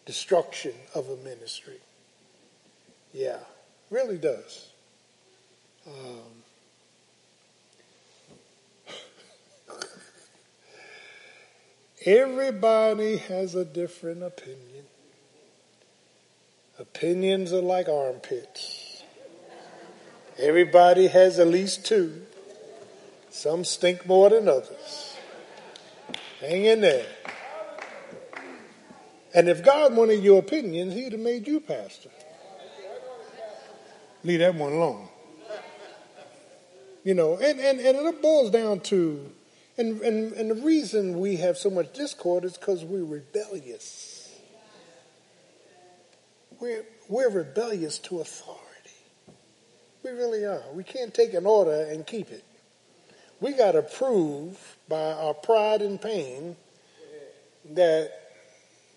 Destruction of a ministry. Yeah, really does. Um, Everybody has a different opinion. Opinions are like armpits. Everybody has at least two. Some stink more than others. Hang in there. And if God wanted your opinions, he'd have made you pastor. Leave that one alone. You know, and, and, and it boils down to and, and, and the reason we have so much discord is because we're rebellious. We're, we're rebellious to authority. We really are. We can't take an order and keep it. We got to prove by our pride and pain that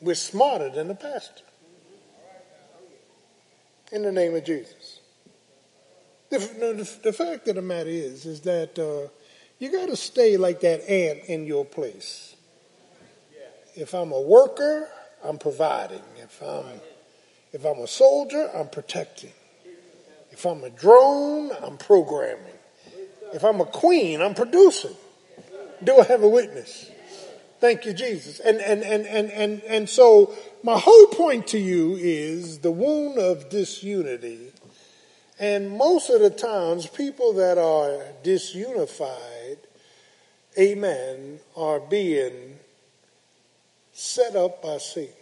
we're smarter than the pastor. In the name of Jesus. The, the, the fact of the matter is, is that uh, you got to stay like that ant in your place. If I'm a worker, I'm providing. If I'm if I'm a soldier, I'm protecting. If I'm a drone, I'm programming. If I'm a queen, I'm producing. Do I have a witness? Thank you, Jesus. And and and and and, and so my whole point to you is the wound of disunity. And most of the times, people that are disunified amen, are being set up by Satan.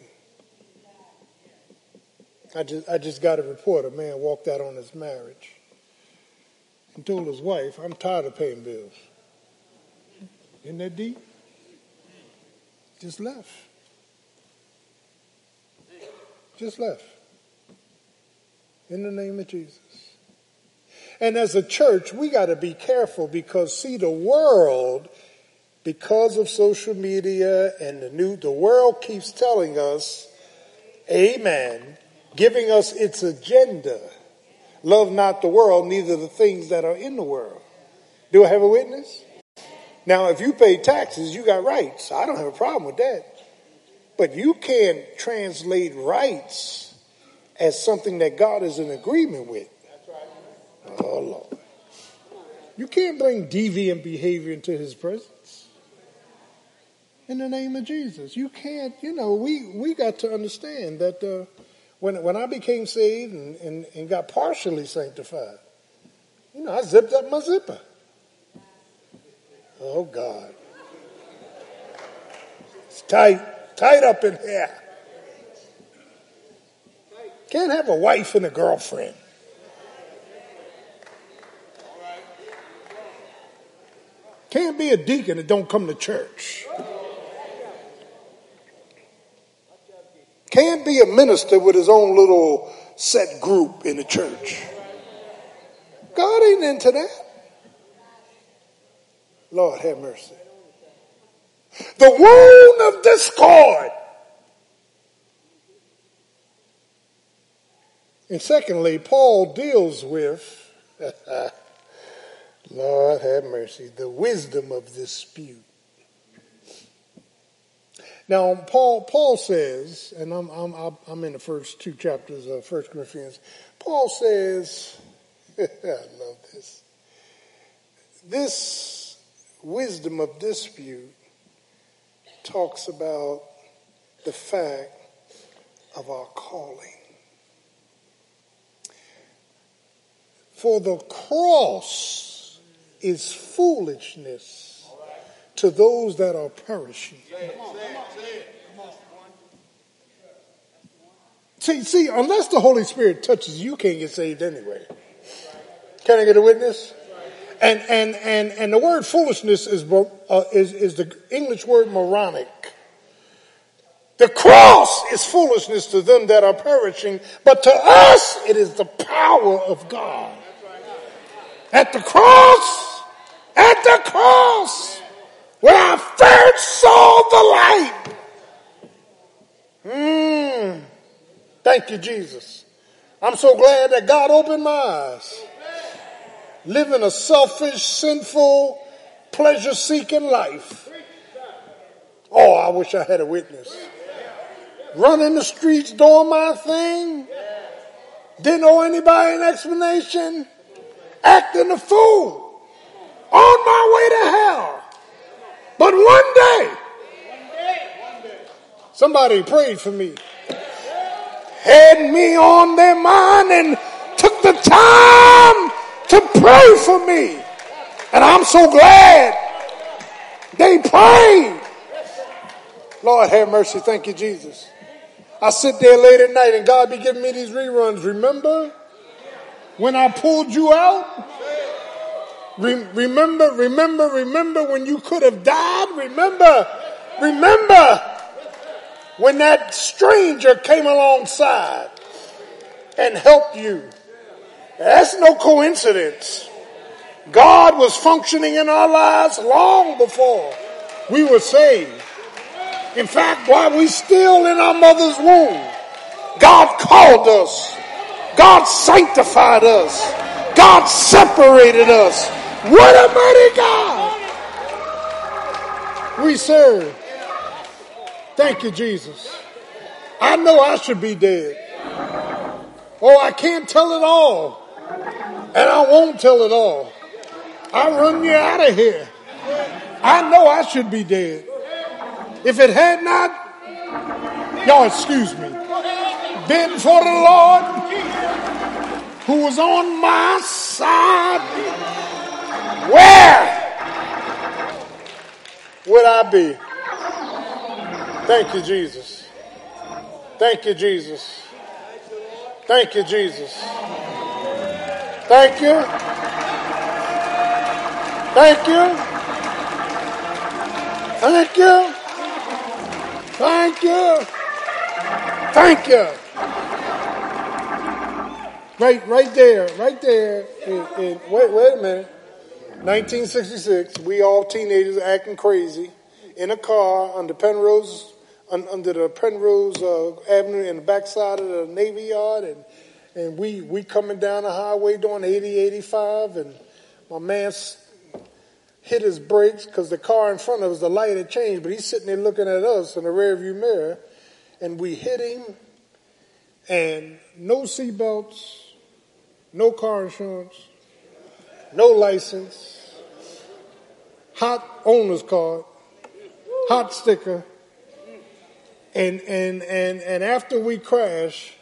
I just, I just got a report. A man walked out on his marriage and told his wife, I'm tired of paying bills. Isn't that deep? Just left. Just left. In the name of Jesus. And as a church, we got to be careful because see the world because of social media and the new the world keeps telling us amen giving us its agenda. Love not the world neither the things that are in the world. Do i have a witness? Now if you pay taxes you got rights. I don't have a problem with that. But you can't translate rights as something that god is in agreement with. Oh lord. You can't bring deviant behavior into his presence. In the name of Jesus. You can't, you know, we, we got to understand that uh, when, when I became saved and, and, and got partially sanctified, you know, I zipped up my zipper. Oh, God. It's tight, tight up in here. Can't have a wife and a girlfriend. Can't be a deacon that don't come to church. Can't be a minister with his own little set group in the church. God ain't into that. Lord have mercy. The wound of discord. And secondly, Paul deals with, Lord have mercy, the wisdom of dispute. Now, Paul, Paul says, and I'm, I'm, I'm in the first two chapters of First Corinthians, Paul says, I love this. This wisdom of dispute talks about the fact of our calling. For the cross is foolishness to those that are perishing. See, see, unless the Holy Spirit touches you, you can't get saved anyway. Can I get a witness? And and and and the word foolishness is uh, is is the English word moronic. The cross is foolishness to them that are perishing, but to us it is the power of God. At the cross, at the cross, when I first saw the light. Mm, thank you, Jesus. I'm so glad that God opened my eyes. Living a selfish, sinful, pleasure seeking life. Oh, I wish I had a witness. Running the streets doing my thing. Didn't owe anybody an explanation. Acting a fool. On my way to hell. But one day, somebody prayed for me, had me on their mind and took the time to pray for me. And I'm so glad they prayed. Lord have mercy. Thank you, Jesus. I sit there late at night and God be giving me these reruns. Remember when I pulled you out? Re- remember, remember, remember when you could have died? Remember, remember when that stranger came alongside and helped you. That's no coincidence. God was functioning in our lives long before we were saved. In fact, while we still in our mother's womb, God called us. God sanctified us. God separated us. What a mighty God we serve. Thank you, Jesus. I know I should be dead. Oh, I can't tell it all. And I won't tell it all. I run you out of here. I know I should be dead. If it had not, y'all excuse me, been for the Lord who was on my side, where would I be? Thank you, Jesus. Thank you, Jesus. Thank you, Jesus. Thank you. Thank you. Thank you. Thank you. Thank you. Right, right there, right there. Wait, wait a minute. 1966. We all teenagers acting crazy in a car under Penrose, un, under the Penrose uh, Avenue in the backside of the Navy Yard, and and we we coming down the highway doing 80, 85, and my man hit his brakes because the car in front of us, the light had changed, but he's sitting there looking at us in the rearview mirror, and we hit him, and no seatbelts, no car insurance, no license, hot owner's card, hot sticker, and and and and after we crashed,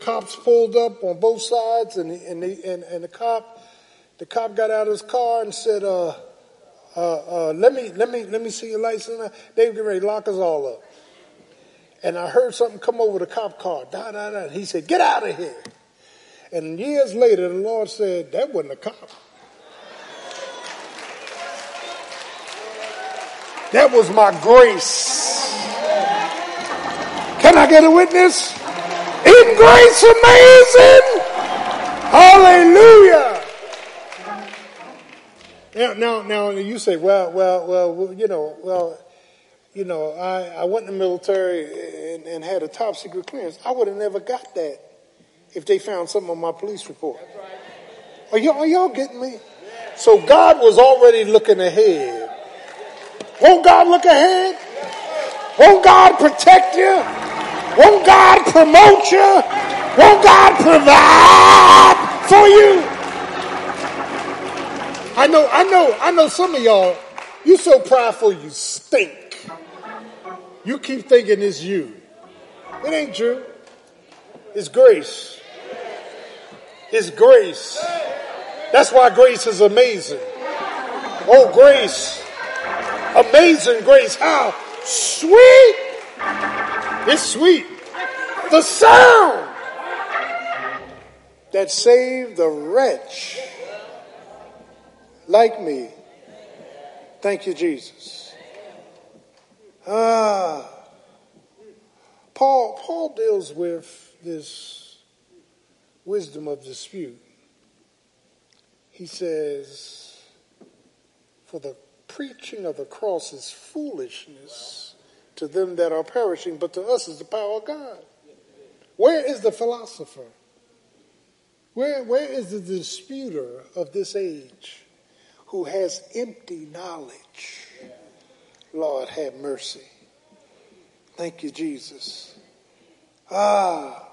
cops pulled up on both sides, and and the, and, and the cop, the cop got out of his car and said, uh, uh, uh, let me let me let me see your license. They were getting ready to lock us all up, and I heard something come over the cop car. Da da da. He said, "Get out of here." And years later, the Lord said, "That wasn't a cop." That was my grace. Can I get a witness? In grace amazing. Hallelujah. Now, now, now you say, well, well, well, you know, well, you know, I, I went in the military and, and had a top secret clearance. I would have never got that if they found something on my police report. Are y'all, are y'all getting me? So God was already looking ahead. Won't God look ahead? Won't God protect you? Won't God promote you? Won't God provide for you? I know, I know, I know some of y'all, you so prideful you stink. You keep thinking it's you. It ain't you. It's grace. It's grace. That's why grace is amazing. Oh, grace. Amazing grace. How sweet. It's sweet. The sound that saved the wretch like me. Thank you, Jesus. Ah. Paul, Paul deals with this wisdom of dispute. He says, For the preaching of the cross is foolishness to them that are perishing, but to us is the power of God. Where is the philosopher? Where, where is the disputer of this age who has empty knowledge? Lord, have mercy. Thank you, Jesus. Ah,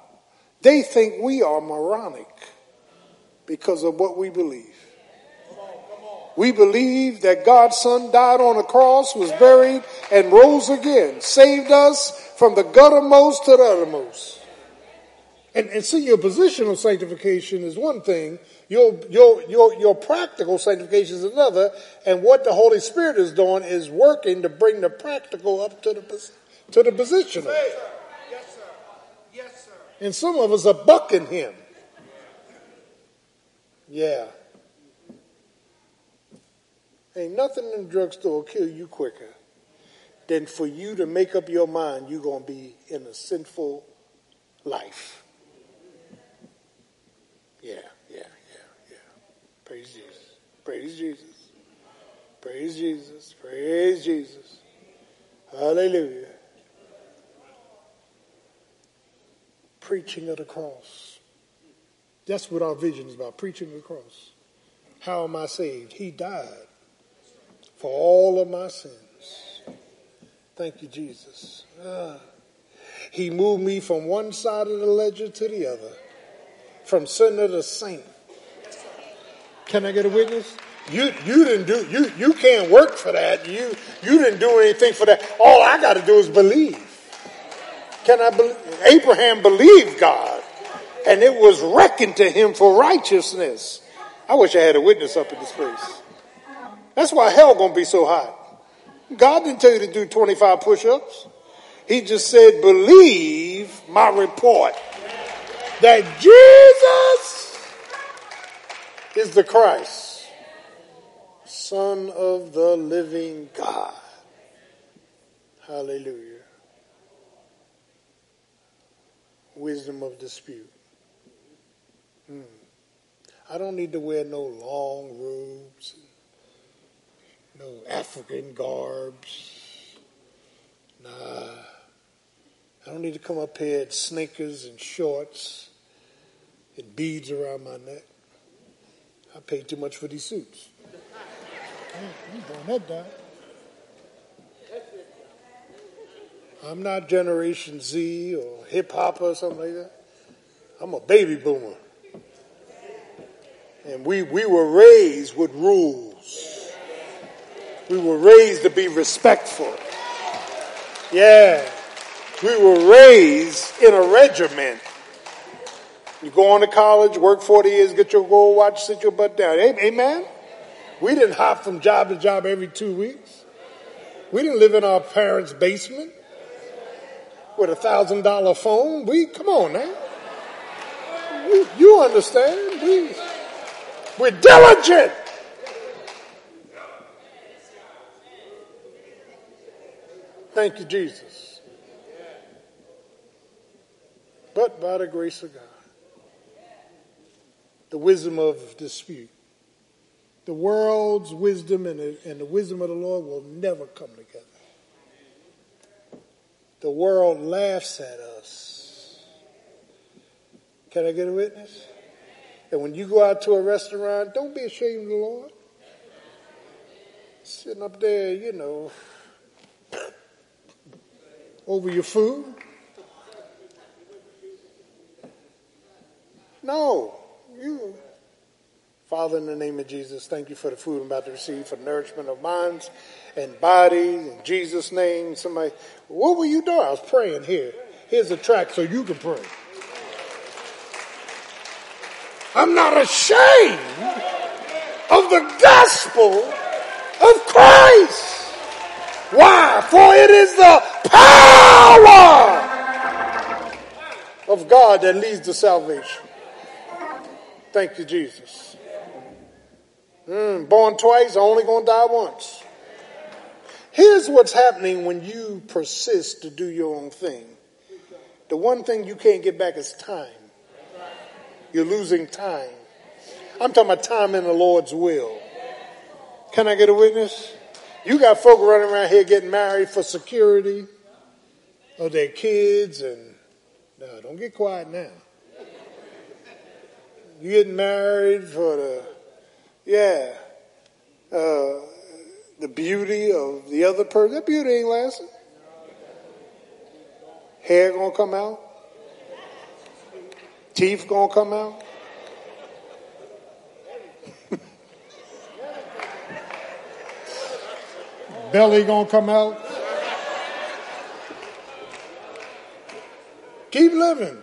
they think we are moronic because of what we believe. We believe that God's Son died on a cross, was buried, and rose again, saved us from the guttermost to the uttermost. And, and see, your positional sanctification is one thing, your, your, your, your practical sanctification is another, and what the Holy Spirit is doing is working to bring the practical up to the, to the positional. Yes, sir. Yes, sir. And some of us are bucking him. Yeah. Ain't nothing in the drugstore kill you quicker than for you to make up your mind you're going to be in a sinful life. Yeah, yeah, yeah, yeah. Praise Jesus. Praise Jesus. Praise Jesus. Praise Jesus. Hallelujah. Preaching of the cross. That's what our vision is about, preaching the cross. How am I saved? He died for all of my sins. Thank you, Jesus. Ah. He moved me from one side of the ledger to the other, from sinner to saint. Can I get a witness? You you didn't do you you can't work for that. You you didn't do anything for that. All I got to do is believe. Can I believe? Abraham believed God, and it was reckoned to him for righteousness. I wish I had a witness up in this place. That's why hell gonna be so hot. God didn't tell you to do 25 push-ups. He just said, believe my report that Jesus is the Christ, Son of the living God. Hallelujah. Wisdom of dispute. Hmm. I don't need to wear no long robes, no African garbs. Nah. I don't need to come up here in sneakers and shorts and beads around my neck. I paid too much for these suits. I'm that down. I'm not Generation Z or hip hop or something like that. I'm a baby boomer. And we, we were raised with rules. We were raised to be respectful. Yeah. We were raised in a regiment. You go on to college, work 40 years, get your gold watch, sit your butt down. Amen? We didn't hop from job to job every two weeks. We didn't live in our parents' basement with a thousand dollar phone. We, come on now. You, you understand? We, we're diligent. Thank you, Jesus. But by the grace of God, the wisdom of dispute, the world's wisdom and the, and the wisdom of the Lord will never come together. The world laughs at us. Can I get a witness? And when you go out to a restaurant, don't be ashamed of the Lord. Sitting up there, you know, over your food. No, you. Father, in the name of Jesus, thank you for the food I'm about to receive for nourishment of minds and bodies. In Jesus' name, somebody, what were you doing? I was praying here. Here's a track so you can pray. I'm not ashamed of the gospel of Christ. Why? For it is the power of God that leads to salvation. Thank you, Jesus. Mm, born twice, only going to die once. Here's what's happening when you persist to do your own thing. The one thing you can't get back is time. You're losing time. I'm talking about time in the Lord's will. Can I get a witness? You got folk running around here getting married for security of their kids and no, don't get quiet now. You getting married for the yeah, uh, the beauty of the other person. That beauty ain't lasting. Hair gonna come out. Teeth gonna come out. Belly gonna come out. Keep living.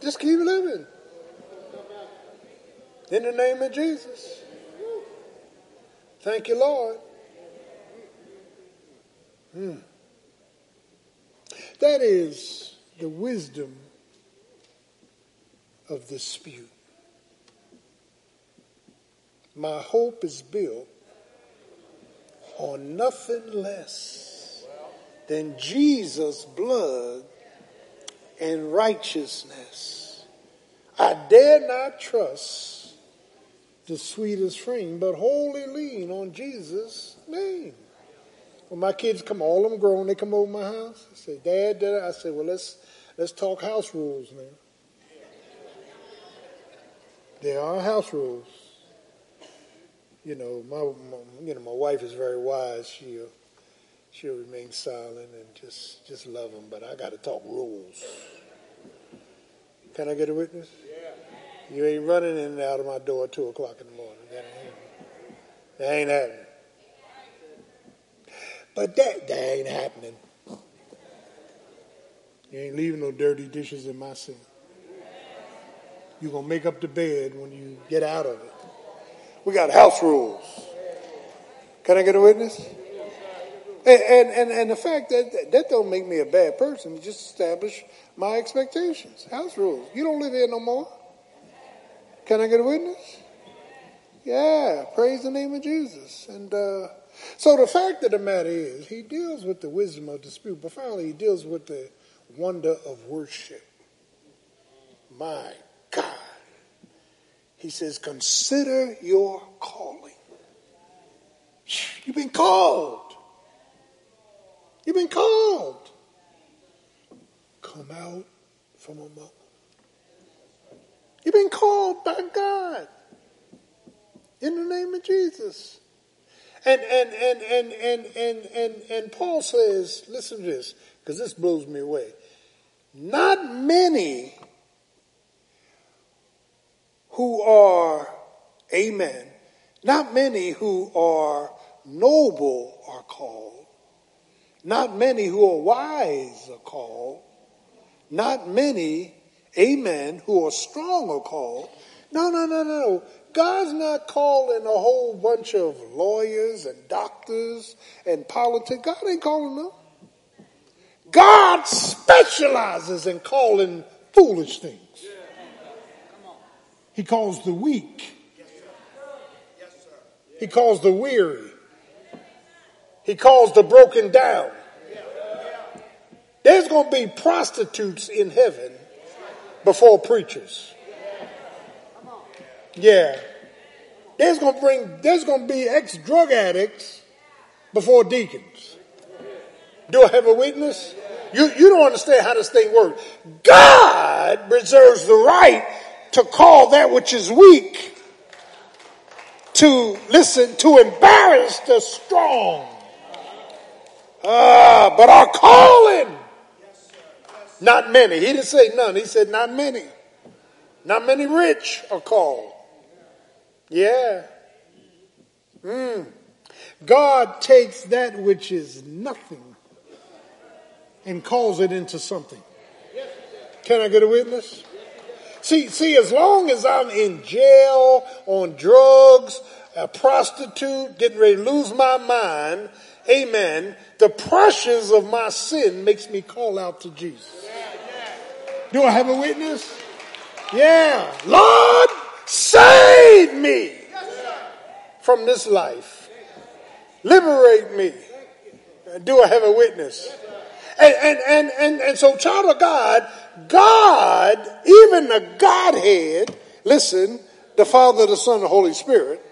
Just keep living. In the name of Jesus. Thank you, Lord. Hmm. That is the wisdom of dispute. My hope is built on nothing less than Jesus' blood and righteousness. I dare not trust the sweetest frame, but wholly lean on Jesus' name. When my kids come, all them grown, they come over my house. I say, Dad, Dad, I say, well, let's let's talk house rules now. There are house rules. You know, my, my you know my wife is very wise. She'll she'll remain silent and just just love them. But I got to talk rules. Can I get a witness? You ain't running in and out of my door at two o'clock in the morning. That ain't, that ain't happening. But that, that ain't happening. You ain't leaving no dirty dishes in my sink. You're going to make up the bed when you get out of it. We got house rules. Can I get a witness? And, and, and, and the fact that that don't make me a bad person, just establish my expectations. House rules. You don't live here no more. Can I get a witness? Yeah, praise the name of Jesus. And uh, so the fact of the matter is, he deals with the wisdom of dispute, but finally he deals with the wonder of worship. My God. He says, consider your calling. You've been called. You've been called. Come out from among. You've been called by God in the name of Jesus. And and and and and and and, and Paul says, listen to this, because this blows me away. Not many who are, amen, not many who are noble are called. Not many who are wise are called. Not many, amen, who are strong are called. No, no, no, no. God's not calling a whole bunch of lawyers and doctors and politics. God ain't calling them. God specializes in calling foolish things. He calls the weak. He calls the weary. He calls the broken down. There's going to be prostitutes in heaven before preachers. Yeah. There's to bring, there's to be ex drug addicts before deacons. Do I have a witness? You, you don't understand how this thing works. God reserves the right to call that which is weak to listen, to embarrass the strong. Ah, but our calling, not many. He didn't say none. He said not many. Not many rich are called. Yeah. Mm. God takes that which is nothing and calls it into something. Can I get a witness? See, see, as long as I'm in jail, on drugs, a prostitute, getting ready to lose my mind, amen, the pressures of my sin makes me call out to Jesus. Do I have a witness? Yeah. Lord, save me from this life. Liberate me. Do I have a witness? And, and, and, and, and so, child of God, God, even the Godhead, listen, the Father, the Son, the Holy Spirit,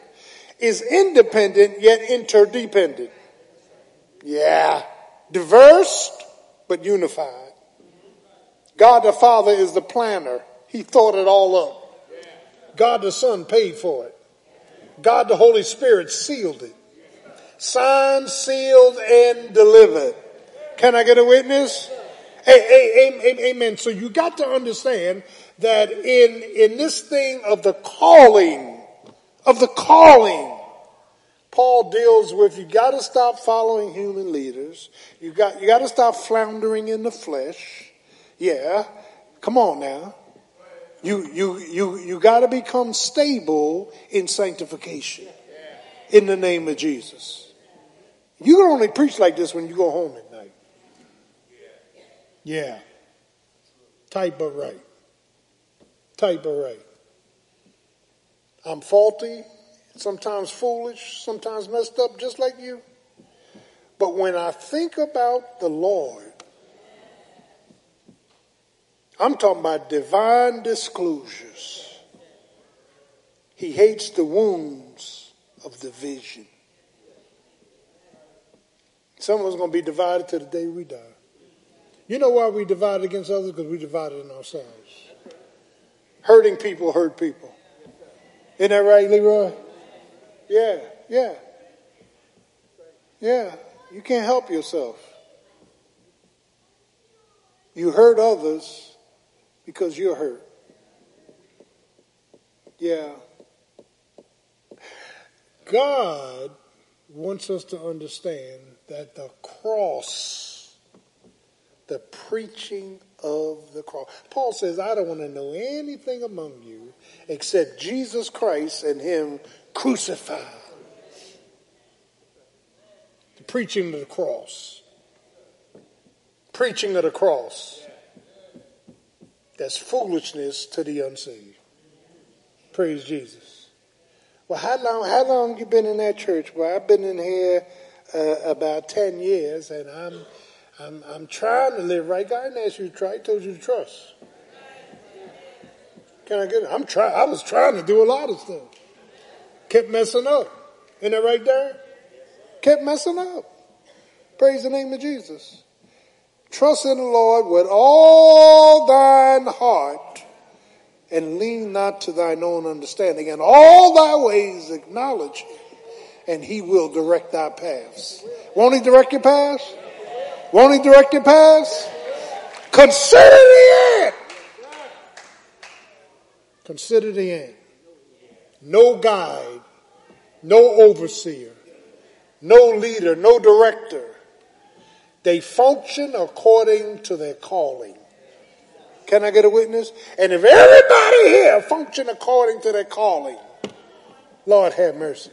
is independent yet interdependent. Yeah. Diverse, but unified. God the Father is the planner. He thought it all up. God the Son paid for it. God the Holy Spirit sealed it. Signed, sealed, and delivered. Can I get a witness? Hey, hey, amen. So you got to understand that in, in this thing of the calling, of the calling, Paul deals with you got to stop following human leaders. You got you got to stop floundering in the flesh. Yeah. Come on now. You you you you got to become stable in sanctification in the name of Jesus. You can only preach like this when you go home at night. Yeah. Tight but right. Tight but right. I'm faulty, sometimes foolish, sometimes messed up just like you. But when I think about the Lord, I'm talking about divine disclosures. He hates the wounds of division. Some of us are going to be divided to the day we die. You know why we divide against others? Because we divided in ourselves. Hurting people hurt people. Isn't that right, Leroy? Yeah, yeah. Yeah, you can't help yourself. You hurt others because you're hurt. Yeah. God wants us to understand that the cross, the preaching of the cross. Paul says, I don't want to know anything among you except Jesus Christ and Him crucified. The preaching of the cross. Preaching of the cross. That's foolishness to the unsaved. Praise Jesus. Well, how long? How long you been in that church? Well, I've been in here uh, about ten years, and I'm, I'm, I'm trying to live right. God didn't you to try; He told you to trust. Can I get it? I'm trying. I was trying to do a lot of stuff. Kept messing up. Isn't that right there? Kept messing up. Praise the name of Jesus. Trust in the Lord with all thine heart and lean not to thine own understanding. In all thy ways acknowledge him and he will direct thy paths. Won't he direct your paths? Won't he direct your paths? Consider the end. Consider the end. No guide, no overseer, no leader, no director. They function according to their calling. Can I get a witness? And if everybody here function according to their calling, Lord have mercy.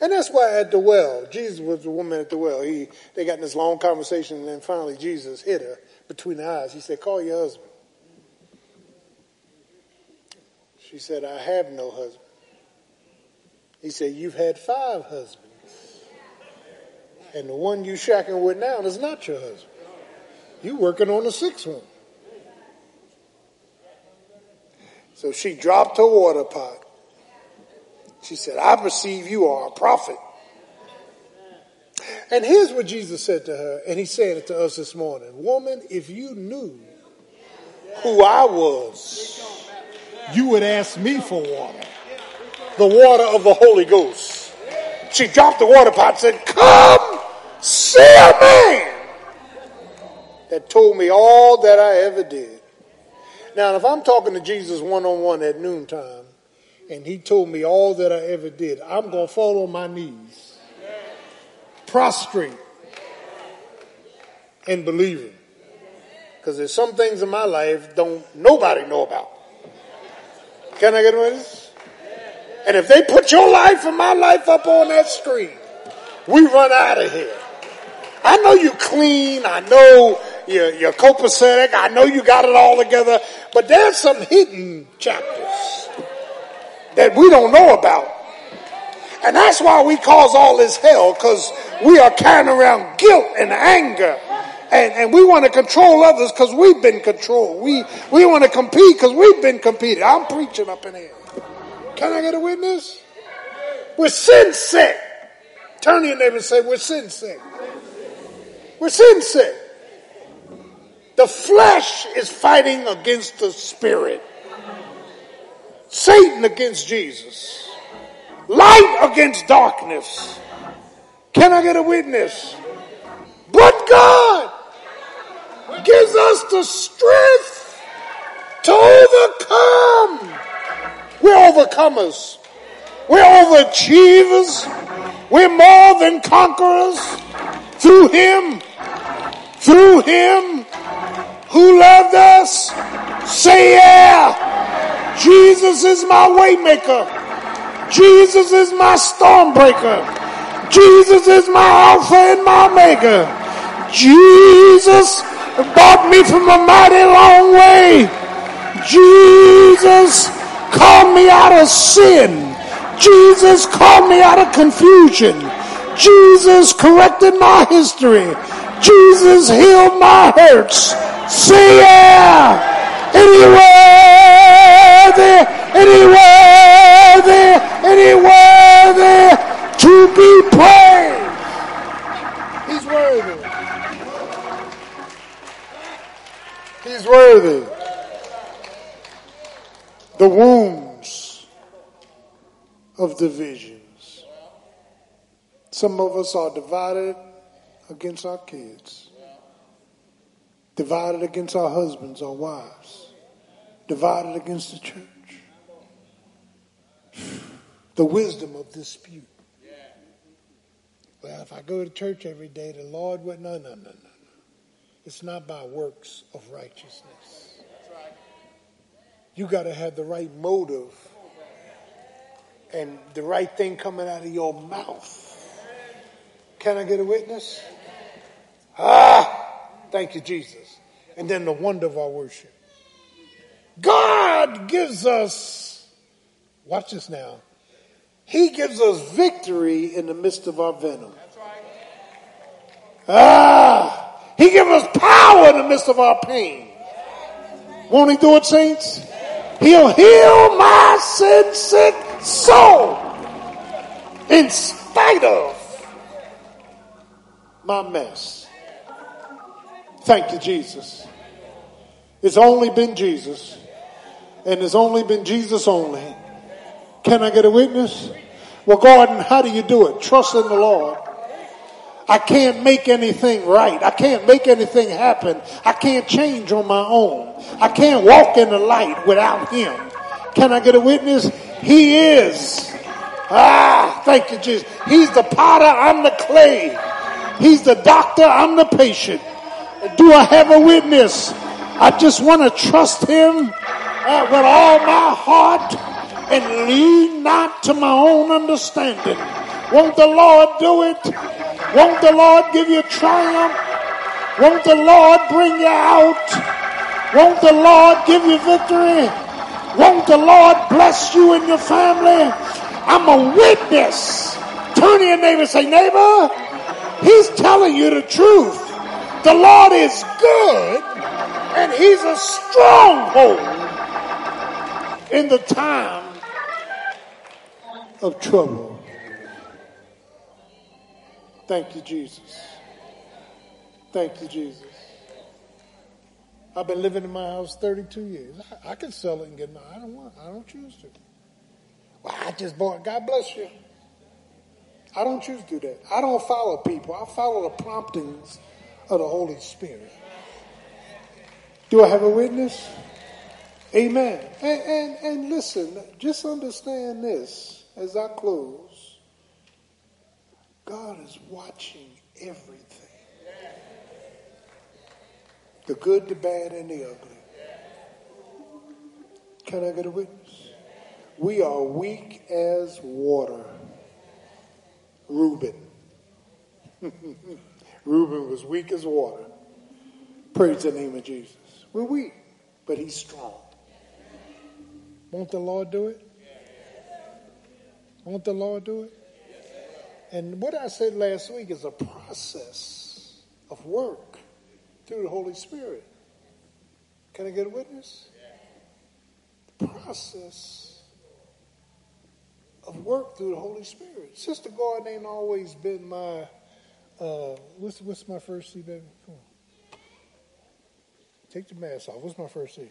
And that's why at the well, Jesus was the woman at the well. He, they got in this long conversation, and then finally Jesus hit her between the eyes. He said, Call your husband. She said, I have no husband. He said, You've had five husbands. And the one you shacking with now is not your husband. You're working on the sixth one. So she dropped her water pot. She said, I perceive you are a prophet. And here's what Jesus said to her, and he said it to us this morning. Woman, if you knew who I was, you would ask me for water. The water of the Holy Ghost. She dropped the water pot and said, Come see a man that told me all that I ever did. Now, if I'm talking to Jesus one on one at noontime, and he told me all that I ever did, I'm going to fall on my knees, prostrate, and believe him. Because there's some things in my life don't nobody know about. Can I get a witness? And if they put your life and my life up on that screen, we run out of here. I know you clean. I know you're, you're copacetic. I know you got it all together. But there's some hidden chapters that we don't know about. And that's why we cause all this hell, because we are carrying around guilt and anger. And, and we want to control others because we've been controlled. We, we want to compete because we've been competed. I'm preaching up in here. Can I get a witness? We're sin sick. Turn to your neighbor and say, We're sin sick. We're sin sick. The flesh is fighting against the spirit. Satan against Jesus. Light against darkness. Can I get a witness? But God gives us the strength to overcome. We're overcomers. We're overachievers. We're more than conquerors through Him. Through Him who loved us. Say yeah. Jesus is my waymaker. Jesus is my stormbreaker. Jesus is my Alpha and my Omega. Jesus brought me from a mighty long way. Jesus called me out of sin. Jesus called me out of confusion. Jesus corrected my history. Jesus healed my hurts. Say yeah. Anywhere there, anywhere there, anywhere there to be praised. He's worthy. He's worthy. The wounds of divisions. Some of us are divided against our kids, divided against our husbands or wives, divided against the church. The wisdom of dispute. Well, if I go to church every day, the Lord would. No, no, no, no. It's not by works of righteousness. You got to have the right motive and the right thing coming out of your mouth. Can I get a witness? Ah, thank you, Jesus. And then the wonder of our worship. God gives us, watch this now, He gives us victory in the midst of our venom. Ah, He gives us power in the midst of our pain. Won't He do it, saints? He He'll heal my sin sick soul in spite of my mess. Thank you, Jesus. It's only been Jesus, and it's only been Jesus only. Can I get a witness? Well, Gordon, how do you do it? Trust in the Lord. I can't make anything right. I can't make anything happen. I can't change on my own. I can't walk in the light without Him. Can I get a witness? He is. Ah, thank you, Jesus. He's the potter, I'm the clay. He's the doctor, I'm the patient. Do I have a witness? I just want to trust Him uh, with all my heart and lean not to my own understanding. Won't the Lord do it? Won't the Lord give you triumph? Won't the Lord bring you out? Won't the Lord give you victory? Won't the Lord bless you and your family? I'm a witness. Turn to your neighbor and say, neighbor, he's telling you the truth. The Lord is good and he's a stronghold in the time of trouble. Thank you, Jesus. Thank you, Jesus. I've been living in my house 32 years. I, I can sell it and get my. I don't want. I don't choose to. Well, I just bought. God bless you. I don't choose to do that. I don't follow people. I follow the promptings of the Holy Spirit. Do I have a witness? Amen. And, and, and listen, just understand this as I close. God is watching everything the good, the bad, and the ugly. Can I get a witness? We are weak as water. Reuben. Reuben was weak as water. Praise the name of Jesus. We're weak, but he's strong. Won't the Lord do it? Won't the Lord do it? And what I said last week is a process of work through the Holy Spirit. Can I get a witness? The process of work through the Holy Spirit. Sister Gordon ain't always been my uh, what's what's my first C, baby? Come on. Take the mask off. What's my first C?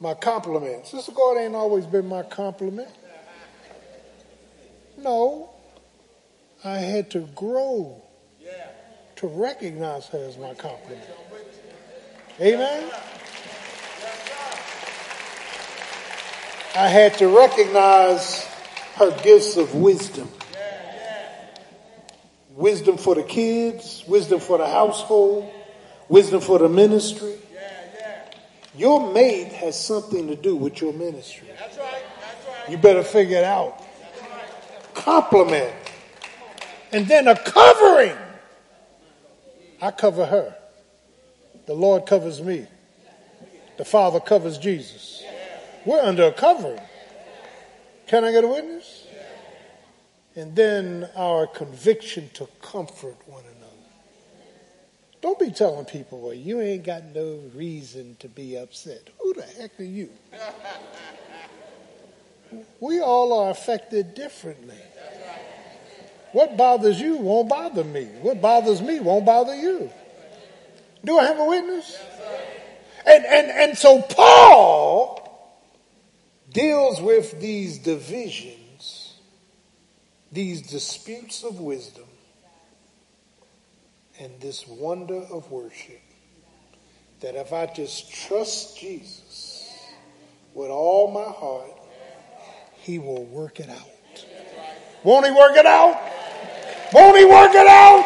My complement. Sister Gordon ain't always been my complement. No. I had to grow to recognize her as my complement. Amen. I had to recognize her gifts of wisdom. Wisdom for the kids, wisdom for the household, wisdom for the ministry. Your mate has something to do with your ministry. You better figure it out. Complement. And then a covering. I cover her. The Lord covers me. The Father covers Jesus. We're under a covering. Can I get a witness? And then our conviction to comfort one another. Don't be telling people, well, you ain't got no reason to be upset. Who the heck are you? We all are affected differently. What bothers you won't bother me. What bothers me won't bother you. Do I have a witness? And, and, and so Paul deals with these divisions, these disputes of wisdom, and this wonder of worship. That if I just trust Jesus with all my heart, he will work it out. Won't he work it out? Won't he work it out?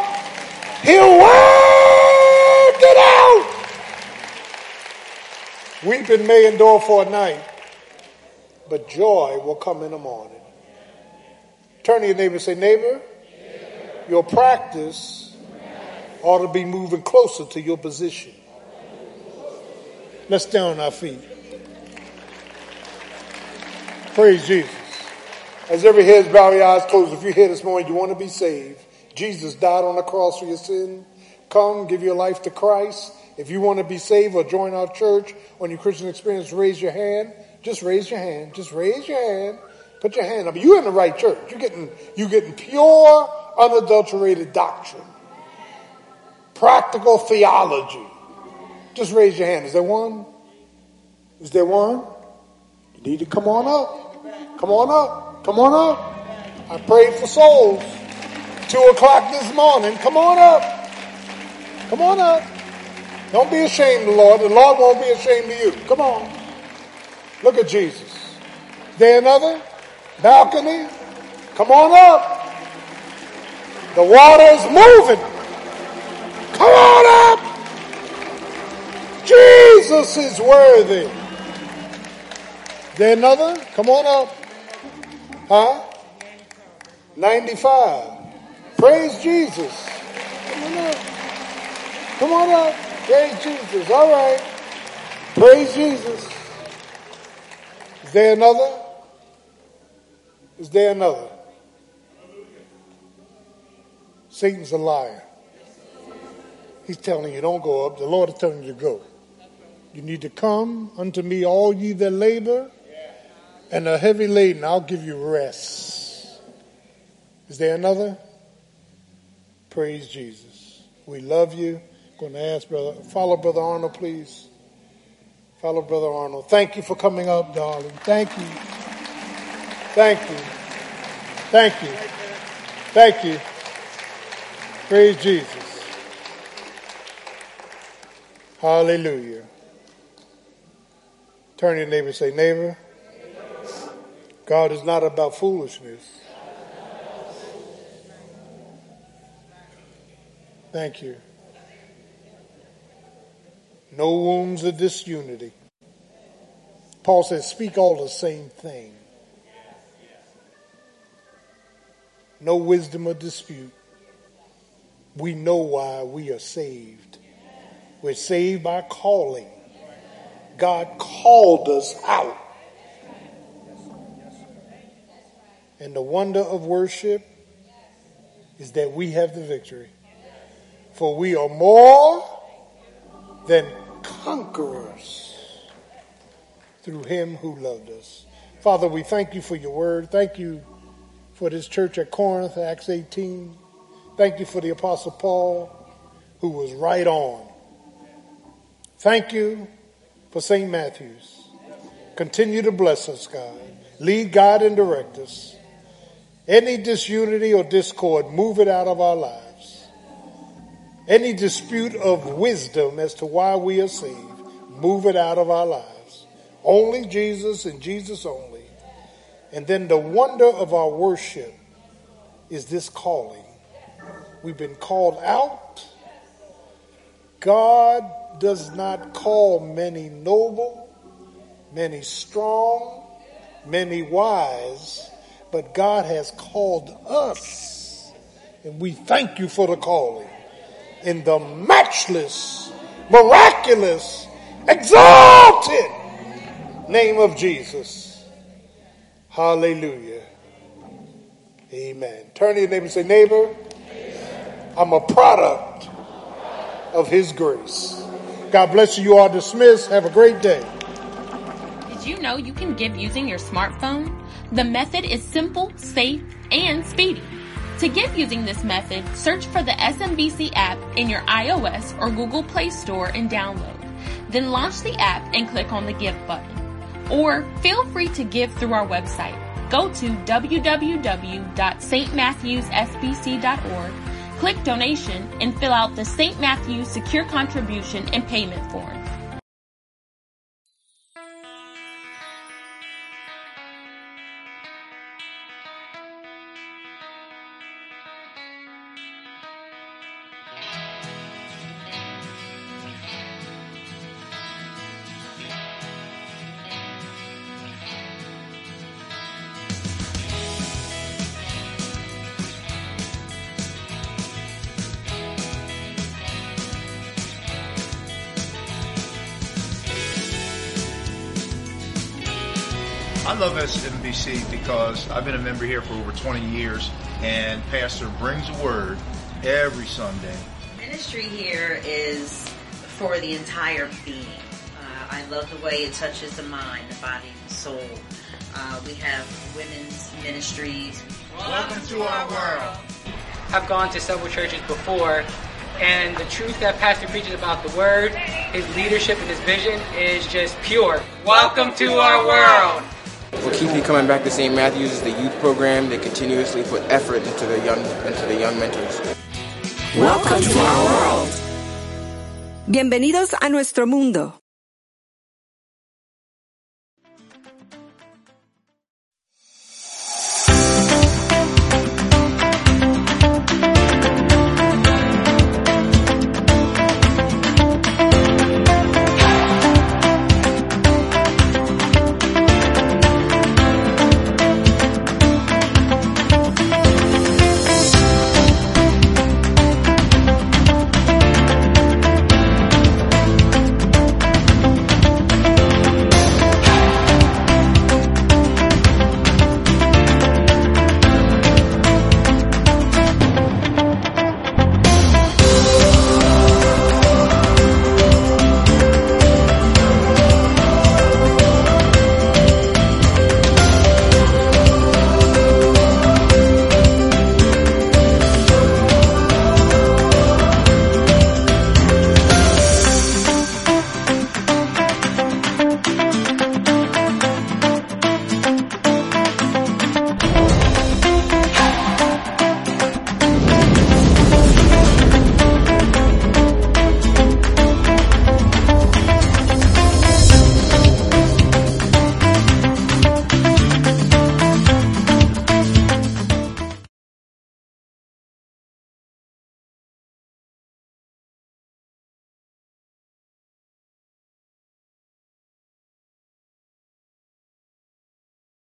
He'll work it out. Weeping may endure for a night, but joy will come in the morning. Turn to your neighbor and say, neighbor, your practice ought to be moving closer to your position. Let's stand on our feet. Praise Jesus. As every head is bowed, eyes closed, if you're here this morning, you want to be saved. Jesus died on the cross for your sin. Come, give your life to Christ. If you want to be saved or join our church on your Christian experience, raise your hand. Just raise your hand. Just raise your hand. Put your hand up. You're in the right church. You're getting, you're getting pure, unadulterated doctrine. Practical theology. Just raise your hand. Is there one? Is there one? You need to come on up. Come on up. Come on up. I prayed for souls. Two o'clock this morning. Come on up. Come on up. Don't be ashamed Lord. The Lord won't be ashamed of you. Come on. Look at Jesus. There another? Balcony? Come on up. The water is moving. Come on up. Jesus is worthy. There another? Come on up. Huh? 95. Praise Jesus. Come on up. Come on up. Praise Jesus. All right. Praise Jesus. Is there another? Is there another? Satan's a liar. He's telling you don't go up. The Lord is telling you to go. You need to come unto me, all ye that labor and a heavy laden. I'll give you rest. Is there another? Praise Jesus. We love you. going to ask brother, follow brother Arnold, please. Follow brother Arnold. Thank you for coming up, darling. Thank you. Thank you. Thank you. Thank you. Praise Jesus. Hallelujah. Turn your neighbor say, neighbor, God is not about foolishness. Thank you. No wounds of disunity. Paul says, speak all the same thing. No wisdom of dispute. We know why we are saved. We're saved by calling. God called us out. And the wonder of worship is that we have the victory. For we are more than conquerors through him who loved us. Father, we thank you for your word. Thank you for this church at Corinth, Acts 18. Thank you for the Apostle Paul, who was right on. Thank you for St. Matthew's. Continue to bless us, God. Lead, guide, and direct us. Any disunity or discord, move it out of our lives. Any dispute of wisdom as to why we are saved, move it out of our lives. Only Jesus and Jesus only. And then the wonder of our worship is this calling. We've been called out. God does not call many noble, many strong, many wise, but God has called us. And we thank you for the calling. In the matchless, miraculous, exalted name of Jesus. Hallelujah. Amen. Turn to your neighbor and say, neighbor, I'm a product of his grace. God bless you. You are dismissed. Have a great day. Did you know you can give using your smartphone? The method is simple, safe, and speedy. To give using this method, search for the SMBC app in your iOS or Google Play Store and download. Then launch the app and click on the Give button. Or feel free to give through our website. Go to www.stmatthewsbc.org, click donation, and fill out the St. Matthews Secure Contribution and Payment form. I've been a member here for over 20 years, and Pastor brings a word every Sunday. Ministry here is for the entire being. Uh, I love the way it touches the mind, the body, the soul. Uh, we have women's ministries. Welcome to our world. I've gone to several churches before, and the truth that Pastor preaches about the Word, his leadership, and his vision is just pure. Welcome to our world. What keeps me coming back to St. Matthew's is the youth program. They continuously put effort into the young into the young mentors. Welcome to our world. Bienvenidos a nuestro mundo.